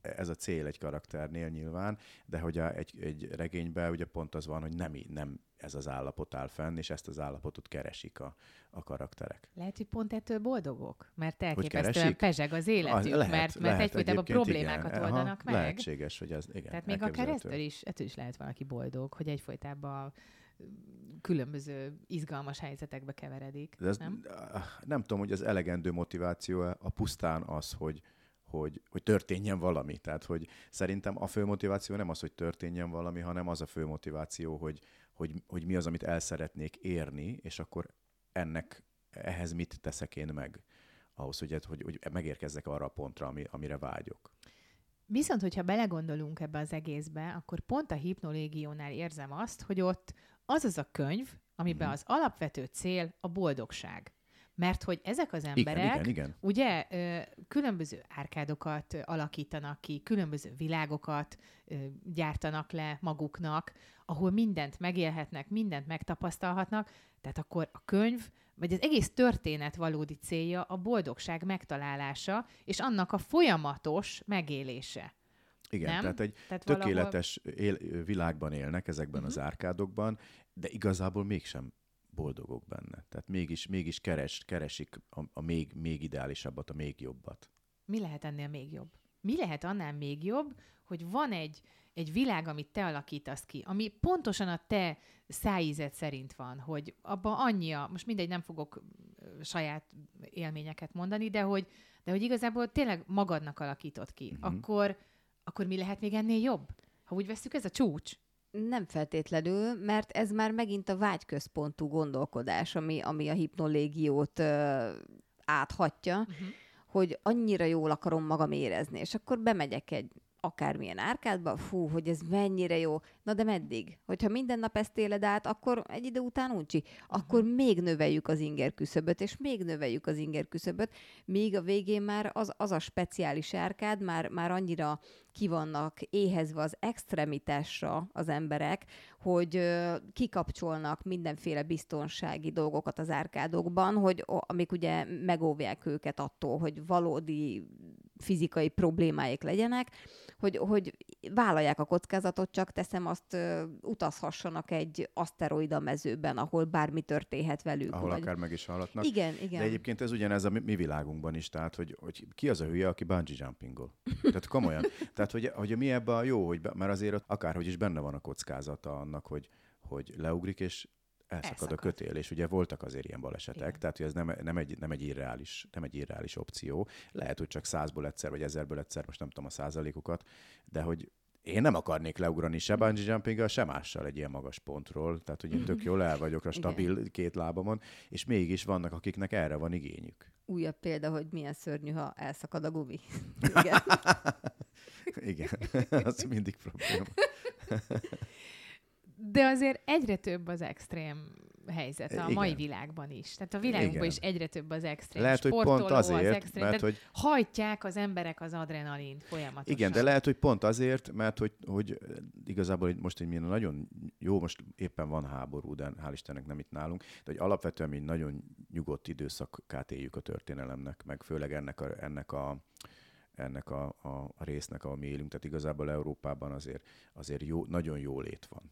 ez a cél egy karakternél nyilván, de hogy a, egy, egy regényben ugye pont az van, hogy nem, nem ez az állapot áll fenn, és ezt az állapotot keresik a, a karakterek. Lehet, hogy pont ettől boldogok? Mert elképesztően pezseg az életük, az, lehet, mert, mert egyfolytában problémákat igen. oldanak Aha, meg. Lehetséges, hogy ez igen. Tehát még a keresztül is, ettől is lehet valaki boldog, hogy egyfolytában különböző izgalmas helyzetekbe keveredik. De ez, nem? nem tudom, hogy az elegendő motiváció a pusztán az, hogy, hogy, hogy történjen valami. Tehát, hogy szerintem a fő motiváció nem az, hogy történjen valami, hanem az a fő motiváció, hogy, hogy, hogy mi az, amit el szeretnék érni, és akkor ennek, ehhez mit teszek én meg, ahhoz, hogy, hogy, hogy megérkezzek arra a pontra, ami, amire vágyok. Viszont, hogyha belegondolunk ebbe az egészbe, akkor pont a hipnolégiónál érzem azt, hogy ott az az a könyv, amiben mm. az alapvető cél a boldogság. Mert hogy ezek az emberek igen, igen, igen. ugye különböző árkádokat alakítanak ki, különböző világokat gyártanak le maguknak, ahol mindent megélhetnek, mindent megtapasztalhatnak, tehát akkor a könyv, vagy az egész történet valódi célja a boldogság megtalálása, és annak a folyamatos megélése. Igen, nem? tehát egy tehát tökéletes valahol... él, világban élnek ezekben uh-huh. az mhm. árkádokban, de igazából mégsem boldogok benne. Tehát mégis, mégis keres, keresik a, a még, még ideálisabbat, a még jobbat. Mi lehet ennél még jobb? Mi lehet annál még jobb, hogy van egy, egy világ, amit te alakítasz ki, ami pontosan a te szájízet szerint van, hogy abban annyi a, most mindegy, nem fogok saját élményeket mondani, de hogy, de hogy igazából tényleg magadnak alakított ki, uh-huh. akkor, akkor mi lehet még ennél jobb? Ha úgy veszük, ez a csúcs. Nem feltétlenül, mert ez már megint a vágyközpontú gondolkodás, ami, ami a hipnolégiót ö, áthatja, uh-huh. hogy annyira jól akarom magam érezni, és akkor bemegyek egy akármilyen árkádba, fú, hogy ez mennyire jó. Na de meddig? Hogyha minden nap ezt éled át, akkor egy idő után uncsi. Akkor uh-huh. még növeljük az inger küszöböt, és még növeljük az inger küszöböt, még a végén már az, az a speciális árkád már, már annyira ki vannak éhezve az extremitásra az emberek, hogy ö, kikapcsolnak mindenféle biztonsági dolgokat az árkádokban, hogy amik ugye megóvják őket attól, hogy valódi fizikai problémáik legyenek, hogy, hogy vállalják a kockázatot, csak teszem azt ö, utazhassanak egy aszteroida mezőben, ahol bármi történhet velük. Ahol vagy... akár meg is hallatnak. Igen, igen. De egyébként ez ugyanez a mi, mi világunkban is, tehát hogy, hogy ki az a hülye, aki bungee jumpingol. Tehát komolyan. tehát hogy, hogy mi ebben a jó, hogy be, mert azért akárhogy is benne van a kockázata annak, hogy, hogy leugrik, és elszakad, Elszakad. a kötél, és ugye voltak azért ilyen balesetek, Igen. tehát hogy ez nem, nem, egy, nem, egy irreális, nem egy irreális opció. Lehet, hogy csak százból egyszer, vagy ezerből egyszer, most nem tudom a százalékokat, de hogy én nem akarnék leugrani se bungee jumpinggal, se mással egy ilyen magas pontról, tehát hogy én tök jól el vagyok a Igen. stabil két lábamon, és mégis vannak, akiknek erre van igényük. Újabb példa, hogy milyen szörnyű, ha elszakad a gumi. Igen. Igen, az mindig probléma. De azért egyre több az extrém helyzet a Igen. mai világban is. Tehát a világunkban Igen. is egyre több az extrém Lehet, hogy pont az azért, extrém, mert hogy hajtják az emberek az adrenalin folyamatosan. Igen, de lehet, hogy pont azért, mert hogy, hogy igazából hogy most egy milyen nagyon jó, most éppen van háború, de hál' Istennek nem itt nálunk, de hogy alapvetően mi nagyon nyugodt időszakát éljük a történelemnek, meg főleg ennek a, ennek a ennek a, a, a résznek, ahol mi élünk. Tehát igazából Európában azért, azért jó, nagyon jó lét van.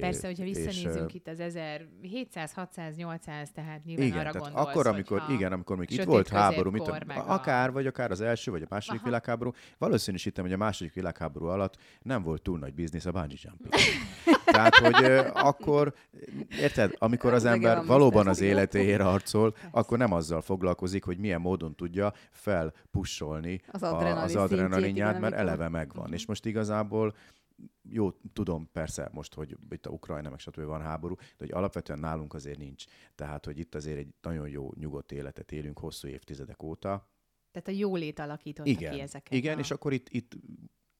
Persze, hogyha És, visszanézünk ö, itt az 1700, 600, 800, tehát nyilván igen, arra tehát gondolsz, akkor, amikor, igen, amikor még itt volt háború, meg a, akár, vagy akár az első, vagy a második Aha. világháború, valószínűsítem, hogy a második világháború alatt nem volt túl nagy biznisz a bungee jumping. Tehát, hogy akkor, érted, amikor az ember valóban az életéért harcol, akkor nem azzal foglalkozik, hogy milyen módon tudja felpussolni Az adrenalin adrenalinját, mert eleve megvan. És most igazából jó, tudom persze most, hogy itt a Ukrajna, meg stb. van háború, de hogy alapvetően nálunk azért nincs. Tehát, hogy itt azért egy nagyon jó, nyugodt életet élünk hosszú évtizedek óta. Tehát a jólét alakította Igen, ki ezeket. igen a... és akkor itt, itt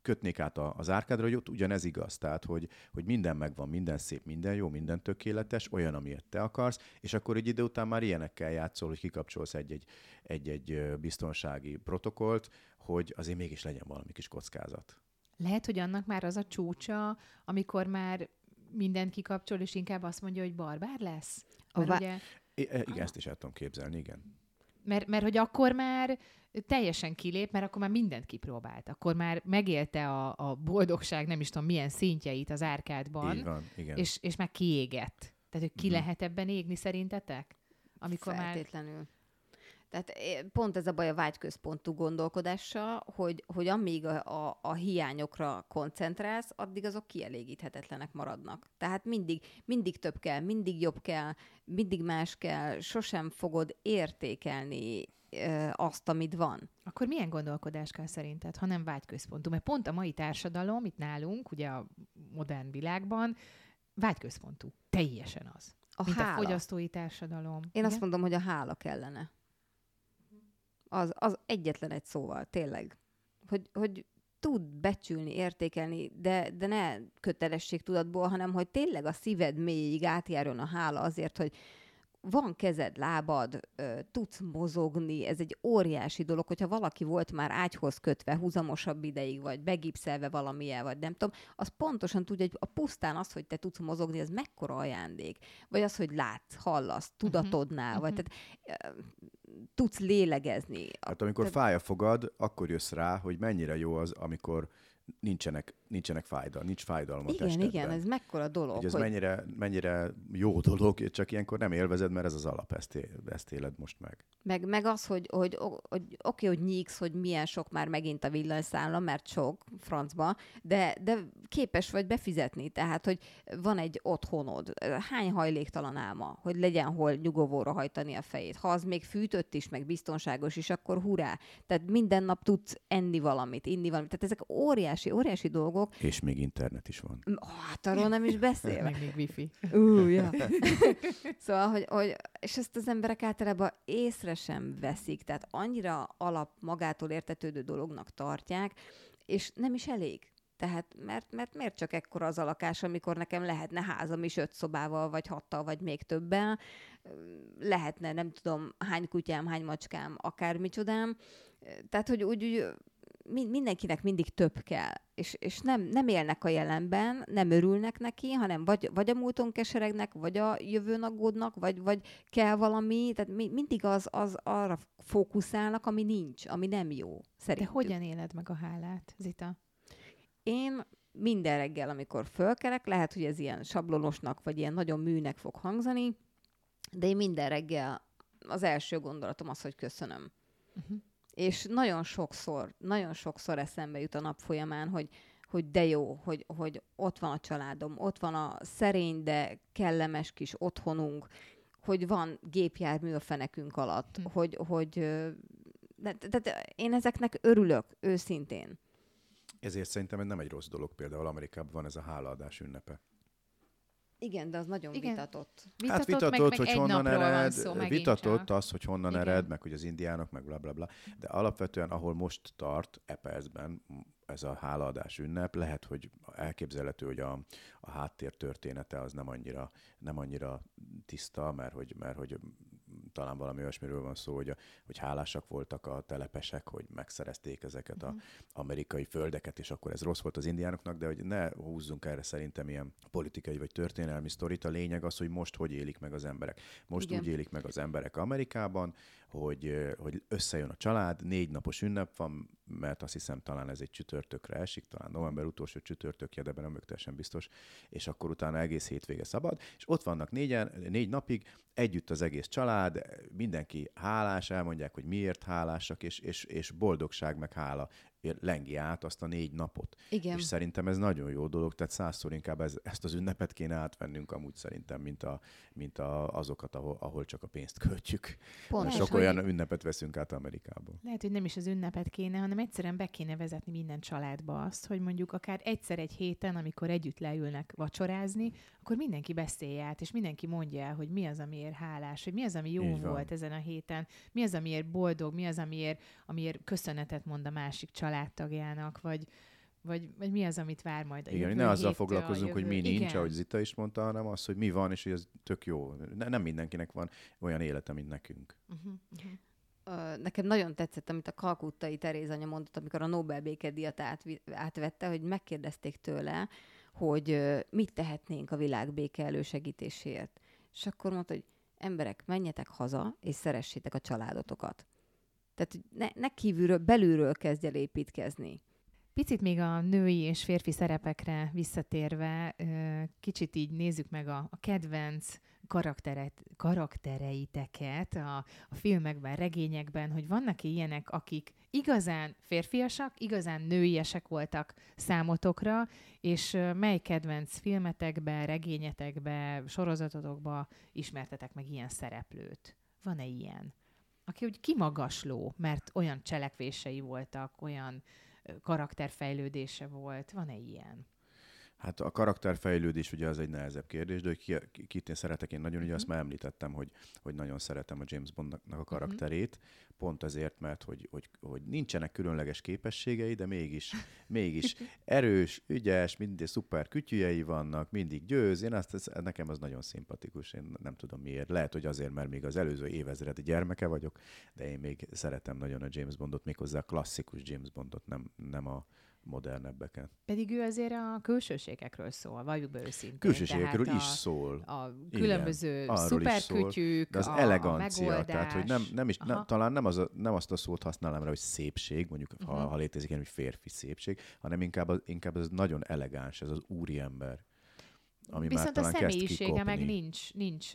kötnék át az árkádra, hogy ott ugyanez igaz. Tehát, hogy, hogy minden megvan, minden szép, minden jó, minden tökéletes, olyan, amilyet te akarsz, és akkor egy idő után már ilyenekkel játszol, hogy kikapcsolsz egy-egy, egy-egy ö, biztonsági protokollt, hogy azért mégis legyen valami kis kockázat. Lehet, hogy annak már az a csúcsa, amikor már mindent kikapcsol, és inkább azt mondja, hogy barbár lesz? A Mert, vá- ugye, I- igen, ezt is el tudom képzelni, igen. mert, mert hogy akkor már teljesen kilép, mert akkor már mindent kipróbált. Akkor már megélte a, a boldogság, nem is tudom milyen szintjeit az árkádban, Így van, igen. és, és már kiégett. Tehát, hogy ki Mhm. lehet ebben égni szerintetek? Amikor már... Tehát eh, pont ez a baj a vágyközpontú gondolkodással, hogy, hogy amíg a, a, a hiányokra koncentrálsz, addig azok kielégíthetetlenek maradnak. Tehát mindig, mindig több kell, mindig jobb kell, mindig más kell, sosem fogod értékelni ö, azt, amit van. Akkor milyen gondolkodás kell szerinted, ha nem vágyközpontú? Mert pont a mai társadalom, itt nálunk, ugye a modern világban, vágyközpontú. Teljesen az. A mint hála. a fogyasztói társadalom. Én Igen? azt mondom, hogy a hála kellene. Az, az egyetlen egy szóval, tényleg. Hogy, hogy tud becsülni, értékelni, de, de ne kötelességtudatból, hanem hogy tényleg a szíved mélyig átjárjon a hála azért, hogy van kezed, lábad, tudsz mozogni, ez egy óriási dolog, hogyha valaki volt már ágyhoz kötve húzamosabb ideig, vagy begipszelve valamilyen, vagy nem tudom, az pontosan tudja, hogy a pusztán az, hogy te tudsz mozogni, ez mekkora ajándék. Vagy az, hogy látsz, hallasz, tudatodnál, vagy tehát ö, tudsz lélegezni. Hát amikor Tehát- fáj a fogad, akkor jössz rá, hogy mennyire jó az, amikor nincsenek, nincsenek fájdal, nincs fájdalom a Igen, testedben. igen, ez mekkora dolog, hogy ez hogy mennyire, mennyire jó dolog, csak ilyenkor nem élvezed, mert ez az alap, ezt, é- ezt éled most meg. Meg, meg az, hogy, hogy, hogy, hogy oké, hogy nyíksz, hogy milyen sok már megint a villanyszámla, mert sok, francba, de, de képes vagy befizetni. Tehát, hogy van egy otthonod. Hány hajléktalan álma, hogy legyen hol nyugovóra hajtani a fejét. Ha az még fűtött is, meg biztonságos is, akkor hurrá. Tehát minden nap tudsz enni valamit, inni valamit. Tehát ezek óriási, óriási dolgok. És még internet is van. Ó, Hát arról nem is beszélve. Meg még wifi. Ú, ja. szóval, hogy, hogy, és ezt az emberek általában észre sem veszik, tehát annyira alap magától értetődő dolognak tartják, és nem is elég. Tehát, mert, mert miért csak ekkora az a lakás, amikor nekem lehetne házam is öt szobával, vagy hattal, vagy még többen, lehetne, nem tudom, hány kutyám, hány macskám, akármicsodám. Tehát, hogy úgy, úgy mindenkinek mindig több kell, és, és nem, nem élnek a jelenben, nem örülnek neki, hanem vagy, vagy a múlton keseregnek, vagy a jövőn aggódnak, vagy, vagy kell valami, tehát mi, mindig az, az arra fókuszálnak, ami nincs, ami nem jó, De szerintük. hogyan éled meg a hálát, Zita? Én minden reggel, amikor fölkelek, lehet, hogy ez ilyen sablonosnak, vagy ilyen nagyon műnek fog hangzani, de én minden reggel az első gondolatom az, hogy köszönöm. Uh-huh. És nagyon sokszor, nagyon sokszor eszembe jut a nap folyamán, hogy, hogy de jó, hogy, hogy ott van a családom, ott van a szerény, de kellemes kis otthonunk, hogy van gépjármű a fenekünk alatt, hm. hogy, hogy de, de, de én ezeknek örülök, őszintén. Ezért szerintem ez nem egy rossz dolog. Például Amerikában van ez a hálaadás ünnepe. Igen, de az nagyon Igen. vitatott. vitatott. Hát vitatott, meg, hogy meg honnan ered, szó, vitatott csak. az, hogy honnan Igen. ered, meg hogy az indiánok, meg bla bla bla. De alapvetően, ahol most tart e percben ez a hálaadás ünnep, lehet, hogy elképzelhető, hogy a, a háttér története az nem annyira, nem annyira tiszta, mert hogy, mert hogy talán valami olyasmiről van szó, hogy, a, hogy hálásak voltak a telepesek, hogy megszerezték ezeket mm. amerikai földeket, és akkor ez rossz volt az indiánoknak, de hogy ne húzzunk erre szerintem ilyen politikai vagy történelmi sztorit. A lényeg az, hogy most hogy élik meg az emberek. Most Igen. úgy élik meg az emberek Amerikában, hogy, hogy összejön a család, négy napos ünnep van, mert azt hiszem talán ez egy csütörtökre esik, talán november utolsó csütörtökje, de nem teljesen biztos, és akkor utána egész hétvége szabad, és ott vannak négyen, négy napig, együtt az egész család, mindenki hálás, elmondják, hogy miért hálásak, és, és, és boldogság meg hála lengi át azt a négy napot. Igen. És szerintem ez nagyon jó dolog, tehát százszor inkább ez, ezt az ünnepet kéne átvennünk amúgy szerintem, mint, a, mint a, azokat, ahol, ahol csak a pénzt költjük. Pont. Sok hogy... olyan ünnepet veszünk át Amerikából. Lehet, hogy nem is az ünnepet kéne, hanem egyszerűen be kéne vezetni minden családba azt, hogy mondjuk akár egyszer egy héten, amikor együtt leülnek vacsorázni, akkor mindenki beszélje át, és mindenki mondja el, hogy mi az, amiért hálás, hogy mi az, ami jó Így volt van. ezen a héten, mi az, amiért boldog, mi az, amiért, amiért köszönetet mond a másik családtagjának, vagy, vagy, vagy mi az, amit vár majd a Igen, jövő ne azzal foglalkozunk, hogy mi nincs, Igen. ahogy Zita is mondta, hanem az, hogy mi van, és hogy ez tök jó. Ne, nem mindenkinek van olyan élete, mint nekünk. Uh-huh, uh-huh. Nekem nagyon tetszett, amit a kalkuttai Teréz anya mondott, amikor a Nobel békedíjat át, átvette, hogy megkérdezték tőle, hogy mit tehetnénk a világ béke elősegítéséért. És akkor mondta, hogy emberek, menjetek haza, és szeressétek a családotokat. Tehát ne, ne kívülről, belülről kezdj el építkezni. Picit még a női és férfi szerepekre visszatérve, kicsit így nézzük meg a, a kedvenc karakteret, karaktereiteket a, a filmekben, regényekben, hogy vannak-e ilyenek, akik igazán férfiasak, igazán nőiesek voltak számotokra, és mely kedvenc filmetekbe, regényetekbe, sorozatotokba ismertetek meg ilyen szereplőt? Van-e ilyen? Aki úgy kimagasló, mert olyan cselekvései voltak, olyan karakterfejlődése volt. Van-e ilyen? Hát a karakterfejlődés ugye az egy nehezebb kérdés, de hogy ki, kit én szeretek, én nagyon, uh-huh. ugye azt mhm. már említettem, hogy, hogy nagyon szeretem a James Bondnak a mhm. karakterét, uh-huh. pont azért, mert hogy, hogy, hogy nincsenek különleges képességei, de mégis, mégis erős, ügyes, mindig szuper kütyüjei vannak, mindig győz, én azt, ez, nekem az nagyon szimpatikus, én nem tudom miért. Lehet, hogy azért, mert még az előző évezred gyermeke vagyok, de én még szeretem nagyon a James Bondot, méghozzá a klasszikus James Bondot, nem, nem a modernebbeket. Pedig ő azért a külsőségekről szól, valljuk be őszintén. Külsőségekről is szól. A különböző Igen, szuperkütyük, de az a, elegancia, a tehát hogy nem, nem is, nem, talán nem, az a, nem azt a szót használom rá, hogy szépség, mondjuk uh-huh. ha, mhm. ha létezik ilyen, hogy férfi szépség, hanem inkább, az, inkább ez nagyon elegáns, ez az úriember ami Viszont már a személyisége meg nincs, nincs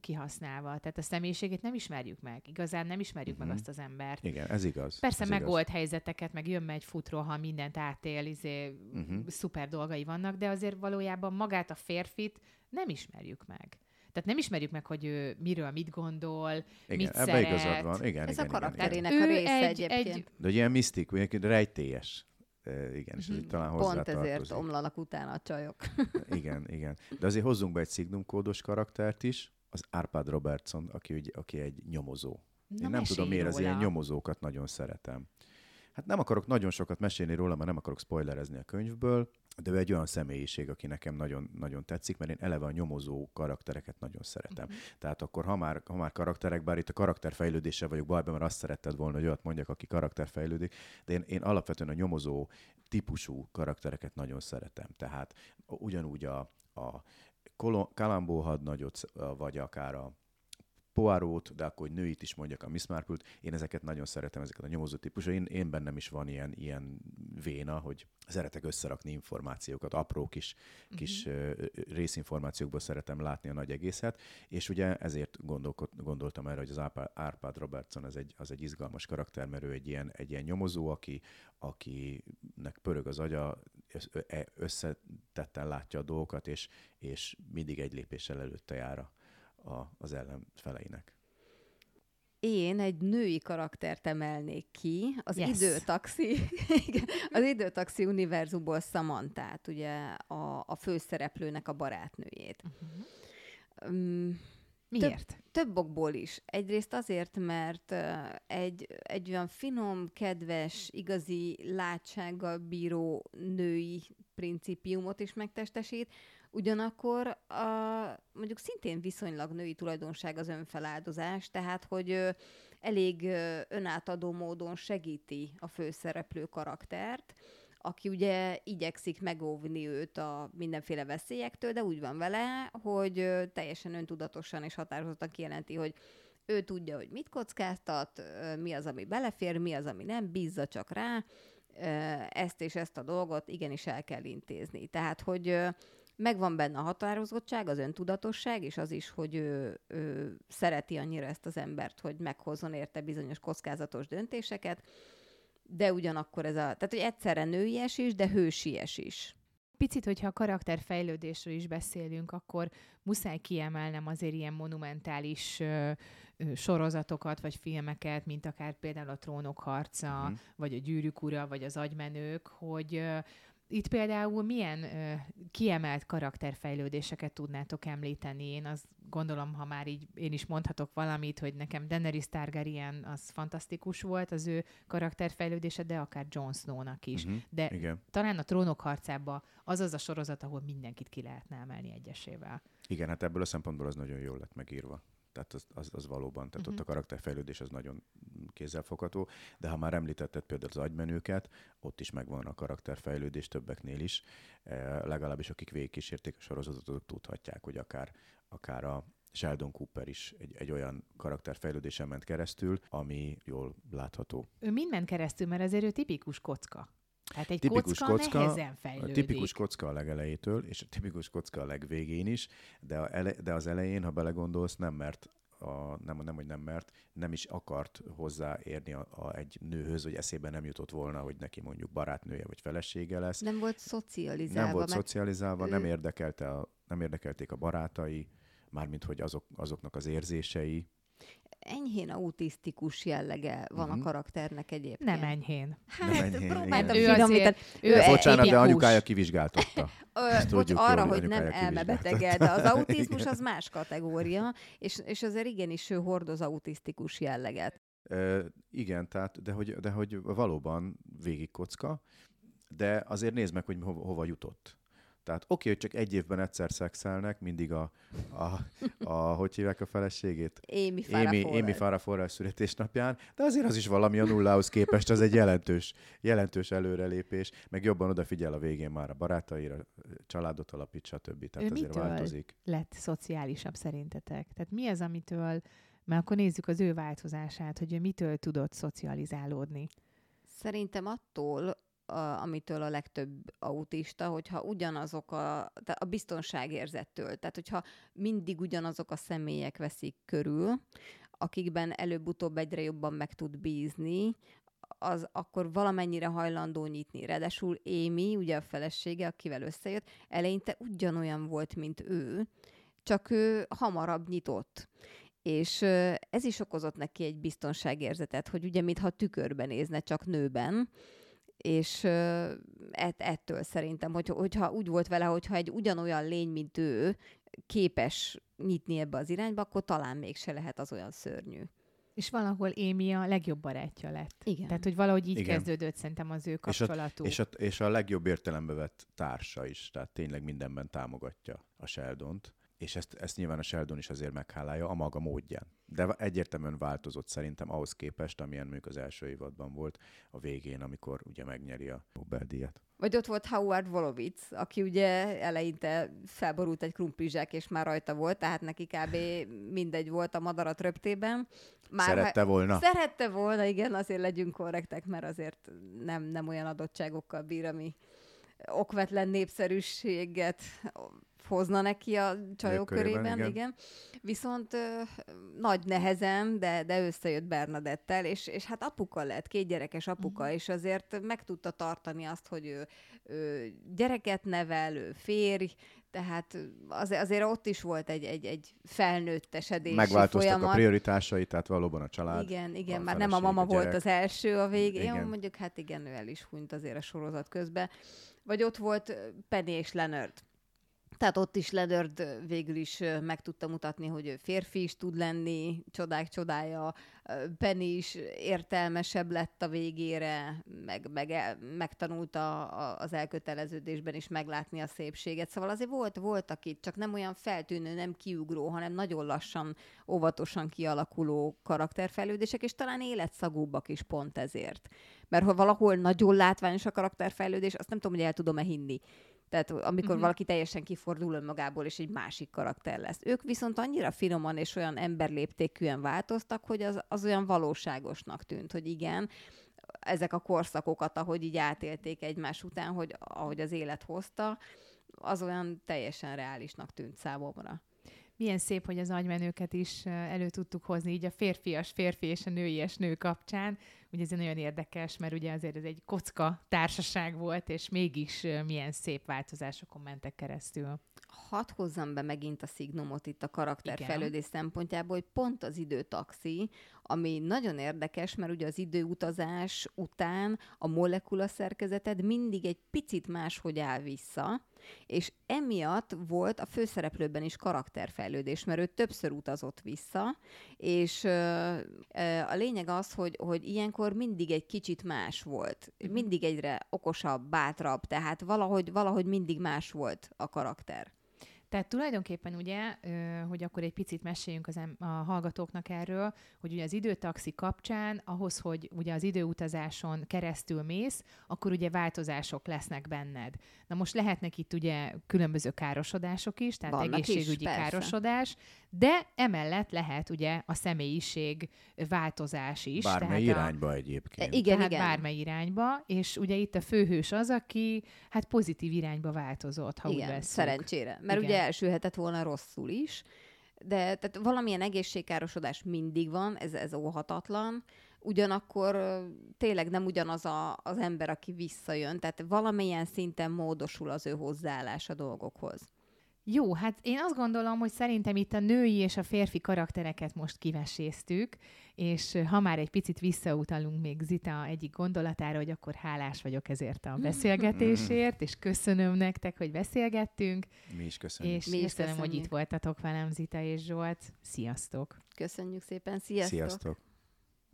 kihasználva. Tehát a személyiségét nem ismerjük meg. Igazán nem ismerjük uh-huh. meg mhm. azt az embert. Igen, ez igaz. Persze ez megold igaz. helyzeteket, meg jön megy futról, ha mindent átél, izé, uh-huh. szuper dolgai vannak, de azért valójában magát a férfit nem ismerjük meg. Tehát nem ismerjük meg, hogy ő miről mit gondol, igen, mit szeret. igazad van. Igen, Ez igen, a karakterének igen, igen. a része egy, egyébként. Egy... De ilyen misztik, rejtélyes igen, és így talán Pont ezért omlanak utána a csajok. igen, igen. De azért hozzunk be egy Signum kódos karaktert is, az Arpad Robertson, aki, aki egy nyomozó. Na, Én nem tudom, miért az ilyen nyomozókat nagyon szeretem. Hát nem akarok nagyon sokat mesélni róla, mert nem akarok spoilerezni a könyvből, de ő egy olyan személyiség, aki nekem nagyon, nagyon tetszik, mert én eleve a nyomozó karaktereket nagyon szeretem. Uh-huh. Tehát akkor, ha már, ha már karakterek, bár itt a karakterfejlődéssel vagyok bajban, mert azt szeretted volna, hogy olyat mondjak, aki karakterfejlődik, de én, én alapvetően a nyomozó típusú karaktereket nagyon szeretem. Tehát ugyanúgy a, a Kalambó hadnagyot, vagy akár a Poirot, de akkor hogy nőit is mondjak, a Miss Marple-t, én ezeket nagyon szeretem, ezeket a nyomozó típusú. Én, én bennem is van ilyen, ilyen véna, hogy szeretek összerakni információkat, apró kis, uh-huh. kis uh, részinformációkból szeretem látni a nagy egészet, és ugye ezért gondoltam erre, hogy az Árpád Robertson az egy, az egy izgalmas karakter, mert ő egy ilyen, egy ilyen nyomozó, aki, akinek pörög az agya, e, összetetten látja a dolgokat, és, és mindig egy lépéssel előtte jár a, a, az ellenfeleinek. Én egy női karaktert emelnék ki, az Yes. időtaxi, az időtaxi univerzumból Samantát, ugye a, a főszereplőnek a barátnőjét. Um, Miért? több okból is. Egyrészt azért, mert egy, egy olyan finom, kedves, igazi látsággal bíró női principiumot is megtestesít, ugyanakkor a, mondjuk szintén viszonylag női tulajdonság az önfeláldozás, tehát hogy elég önátadó módon segíti a főszereplő karaktert, aki ugye igyekszik megóvni őt a mindenféle veszélyektől, de úgy van vele, hogy teljesen öntudatosan és határozottan kijelenti, hogy ő tudja, hogy mit kockáztat, mi az, ami belefér, mi az, ami nem, bízza csak rá, ezt és ezt a dolgot igenis el kell intézni. Tehát, hogy megvan benne a határozottság, az öntudatosság, és az is, hogy ő, ő szereti annyira ezt az embert, hogy meghozzon érte bizonyos kockázatos döntéseket, de ugyanakkor ez a, tehát hogy egyszerre nőies is, de hősies is. Picit, hogyha a karakterfejlődésről is beszélünk, akkor muszáj kiemelnem azért ilyen monumentális ö, ö, sorozatokat, vagy filmeket, mint akár például a Trónok harca, Mhm. vagy a Gyűrűk ura, vagy az Agymenők, hogy ö, itt például milyen ö, kiemelt karakterfejlődéseket tudnátok említeni? Én azt gondolom, ha már így én is mondhatok valamit, hogy nekem Daenerys Targaryen az fantasztikus volt, az ő karakterfejlődése, de akár Jon Snow-nak is. Mhm. De Igen. talán a trónok harcába az az a sorozat, ahol mindenkit ki lehetne emelni egyesével. Igen, hát ebből a szempontból az nagyon jól lett megírva. Tehát az, az, az valóban, tehát uh-huh. ott a karakterfejlődés az nagyon kézzelfogható, de ha már említetted például az agymenőket, ott is megvan a karakterfejlődés többeknél is. E, legalábbis akik végigkísérték a sorozatot, azok tudhatják, hogy akár, akár a Sheldon Cooper is egy, egy olyan karakterfejlődésen ment keresztül, ami jól látható. Ő mind ment keresztül, mert azért ő tipikus kocka. Hát egy Tipikus kocka, kocka, nehezen A fejlődik. tipikus kocka a legelejétől, és a tipikus kocka a legvégén is, de, a ele, de az elején, ha belegondolsz, nem mert a, nem, nem, hogy nem mert, nem is akart hozzáérni a, a, egy nőhöz, hogy eszébe nem jutott volna, hogy neki mondjuk barátnője vagy felesége lesz. Nem volt szocializálva. Nem volt szocializálva, ő- nem, érdekelte a, nem érdekelték a barátai, mármint hogy azok, azoknak az érzései. Enyhén autisztikus jellege van Mhm. a karakternek egyébként. Nem enyhén. Hát, Nem enyhén, próbáltam igen. Ő finomítani. azért- Ő ő De bocsánat, de anyukája kivizsgáltatta. Ö, Ezt bocs, tudjuk arra, hogy nem elmebetege, de az autizmus az más kategória, és, és azért igenis ő hordoz autisztikus jelleget. Ö, igen, tehát, de hogy, de hogy valóban végig kocka, de azért nézd meg, hogy hova, hova jutott. Tehát oké, hogy csak egy évben egyszer szexelnek, mindig a, a, a hogy hívják a feleségét? Amy, Fowler. Amy Farrah Fowler születésnapján, de azért az is valami a nullához képest, az egy jelentős, jelentős előrelépés, meg jobban odafigyel a végén már a barátaira, családot alapít, stb. Tehát Ő azért mitől? változik. Lett szociálisabb szerintetek? Tehát mi az, amitől, mert akkor nézzük az ő változását, hogy ő mitől tudott szocializálódni. Szerintem attól, a, amitől a legtöbb autista, hogyha ugyanazok a, tehát a biztonságérzettől, tehát hogyha mindig ugyanazok a személyek veszik körül, akikben előbb-utóbb egyre jobban meg tud bízni, az akkor valamennyire hajlandó nyitni. Ráadásul Amy, ugye a felesége, akivel összejött, eleinte ugyanolyan volt, mint ő, csak ő hamarabb nyitott. És ez is okozott neki egy biztonságérzetet, hogy ugye mintha tükörben nézne, csak nőben, és ett, ettől szerintem, hogy, hogyha úgy volt vele, hogyha egy ugyanolyan lény, mint ő, képes nyitni ebbe az irányba, akkor talán mégse lehet az olyan szörnyű. És valahol Émi a legjobb barátja lett. Igen. Tehát, hogy valahogy így Igen. kezdődött szerintem az ő És a-. És a, és a legjobb értelembe vett társa is, tehát tényleg mindenben támogatja a Sheldont, és ezt, ezt nyilván a Sheldon is azért meghálálja a maga módján. De egyértelműen változott szerintem ahhoz képest, amilyen mondjuk az első évadban volt a végén, amikor ugye megnyeri a Nobel-díjat. Vagy ott volt Howard Wolowitz, aki ugye eleinte felborult egy krumplizsák, és már rajta volt, tehát neki kb. mindegy volt a madarat röptében. Már Szerette volna? Szerette volna, igen, azért legyünk korrektek, mert azért nem, nem olyan adottságokkal bír, ami okvetlen népszerűséget hozna neki a csajok körében, körében, igen. igen. Viszont ö, nagy nehezen, de, de összejött Bernadettel, és, és hát apuka lett, két gyerekes apuka, Mhm. és azért meg tudta tartani azt, hogy ő, ő gyereket nevel, ő férj, tehát az, azért ott is volt egy, egy, egy felnőttesedési Megváltoztak folyamat. a prioritásai, tehát valóban a család. Igen, igen, már nem a mama a volt az első a végén. Igen. Mondjuk hát igen, ő el is hunyt azért a sorozat közben. Vagy ott volt Penny és Leonard. Tehát ott is Leonard ö, végül is meg tudta mutatni, hogy férfi is tud lenni, csodák csodája. Penny is értelmesebb lett a végére, meg, meg megtanulta az elköteleződésben is meglátni a szépséget. Szóval azért volt, voltak itt, csak nem olyan feltűnő, nem kiugró, hanem nagyon lassan, óvatosan kialakuló karakterfejlődések, és talán életszagúbbak is pont ezért. Mert ha valahol nagyon látványos a karakterfejlődés, azt nem tudom, hogy el tudom-e hinni. Tehát amikor uh-huh. valaki teljesen kifordul önmagából, és egy másik karakter lesz. Ők viszont annyira finoman és olyan emberléptékűen változtak, hogy az, az olyan valóságosnak tűnt, hogy igen, ezek a korszakokat, ahogy így átélték egymás után, hogy ahogy az élet hozta, az olyan teljesen reálisnak tűnt számomra. Milyen szép, hogy az agymenőket is elő tudtuk hozni, így a férfias férfi és a nőies nő kapcsán. Ugye ez nagyon érdekes, mert ugye azért ez egy kocka társaság volt, és mégis milyen szép változásokon mentek keresztül. hadd hozzam be megint a szignumot itt a karakterfejlődés szempontjából, hogy pont az időtaxi, ami nagyon érdekes, mert ugye az időutazás után a molekula szerkezeted mindig egy picit máshogy áll vissza, és emiatt volt a főszereplőben is karakterfejlődés, mert ő többször utazott vissza, és ö, ö, a lényeg az, hogy, hogy ilyenkor mindig egy kicsit más volt. Mindig egyre okosabb, bátrabb, tehát valahogy, valahogy mindig más volt a karakter. Tehát tulajdonképpen ugye, hogy akkor egy picit meséljünk az em- a hallgatóknak erről, hogy ugye az időtaxi kapcsán, ahhoz, hogy ugye az időutazáson keresztül mész, akkor ugye változások lesznek benned. Na most lehetnek itt ugye különböző károsodások is, tehát Vannak is, egészségügyi persze. károsodás, de emellett lehet ugye a személyiség változás is. Bármely tehát a- irányba egyébként. Igen, tehát igen. bármely irányba, és ugye itt a főhős az, aki hát pozitív irányba változott, ha úgy Igen, veszünk. szerencsére. Mert Igen. ugye elsülhetett volna rosszul is, de tehát valamilyen egészségkárosodás mindig van, ez, ez óhatatlan, ugyanakkor tényleg nem ugyanaz a, az ember, aki visszajön, tehát valamilyen szinten módosul az ő hozzáállás a dolgokhoz. Jó, hát én azt gondolom, hogy szerintem itt a női és a férfi karaktereket most kiveséztük, és ha már egy picit visszautalunk még Zita egyik gondolatára, hogy akkor hálás vagyok ezért a beszélgetésért, és köszönöm nektek, hogy beszélgettünk, Mi is köszönjük. és Mi is köszönöm, hogy itt voltatok velem, Zita és Zsolt. Sziasztok! Köszönjük szépen, sziasztok! Sziasztok.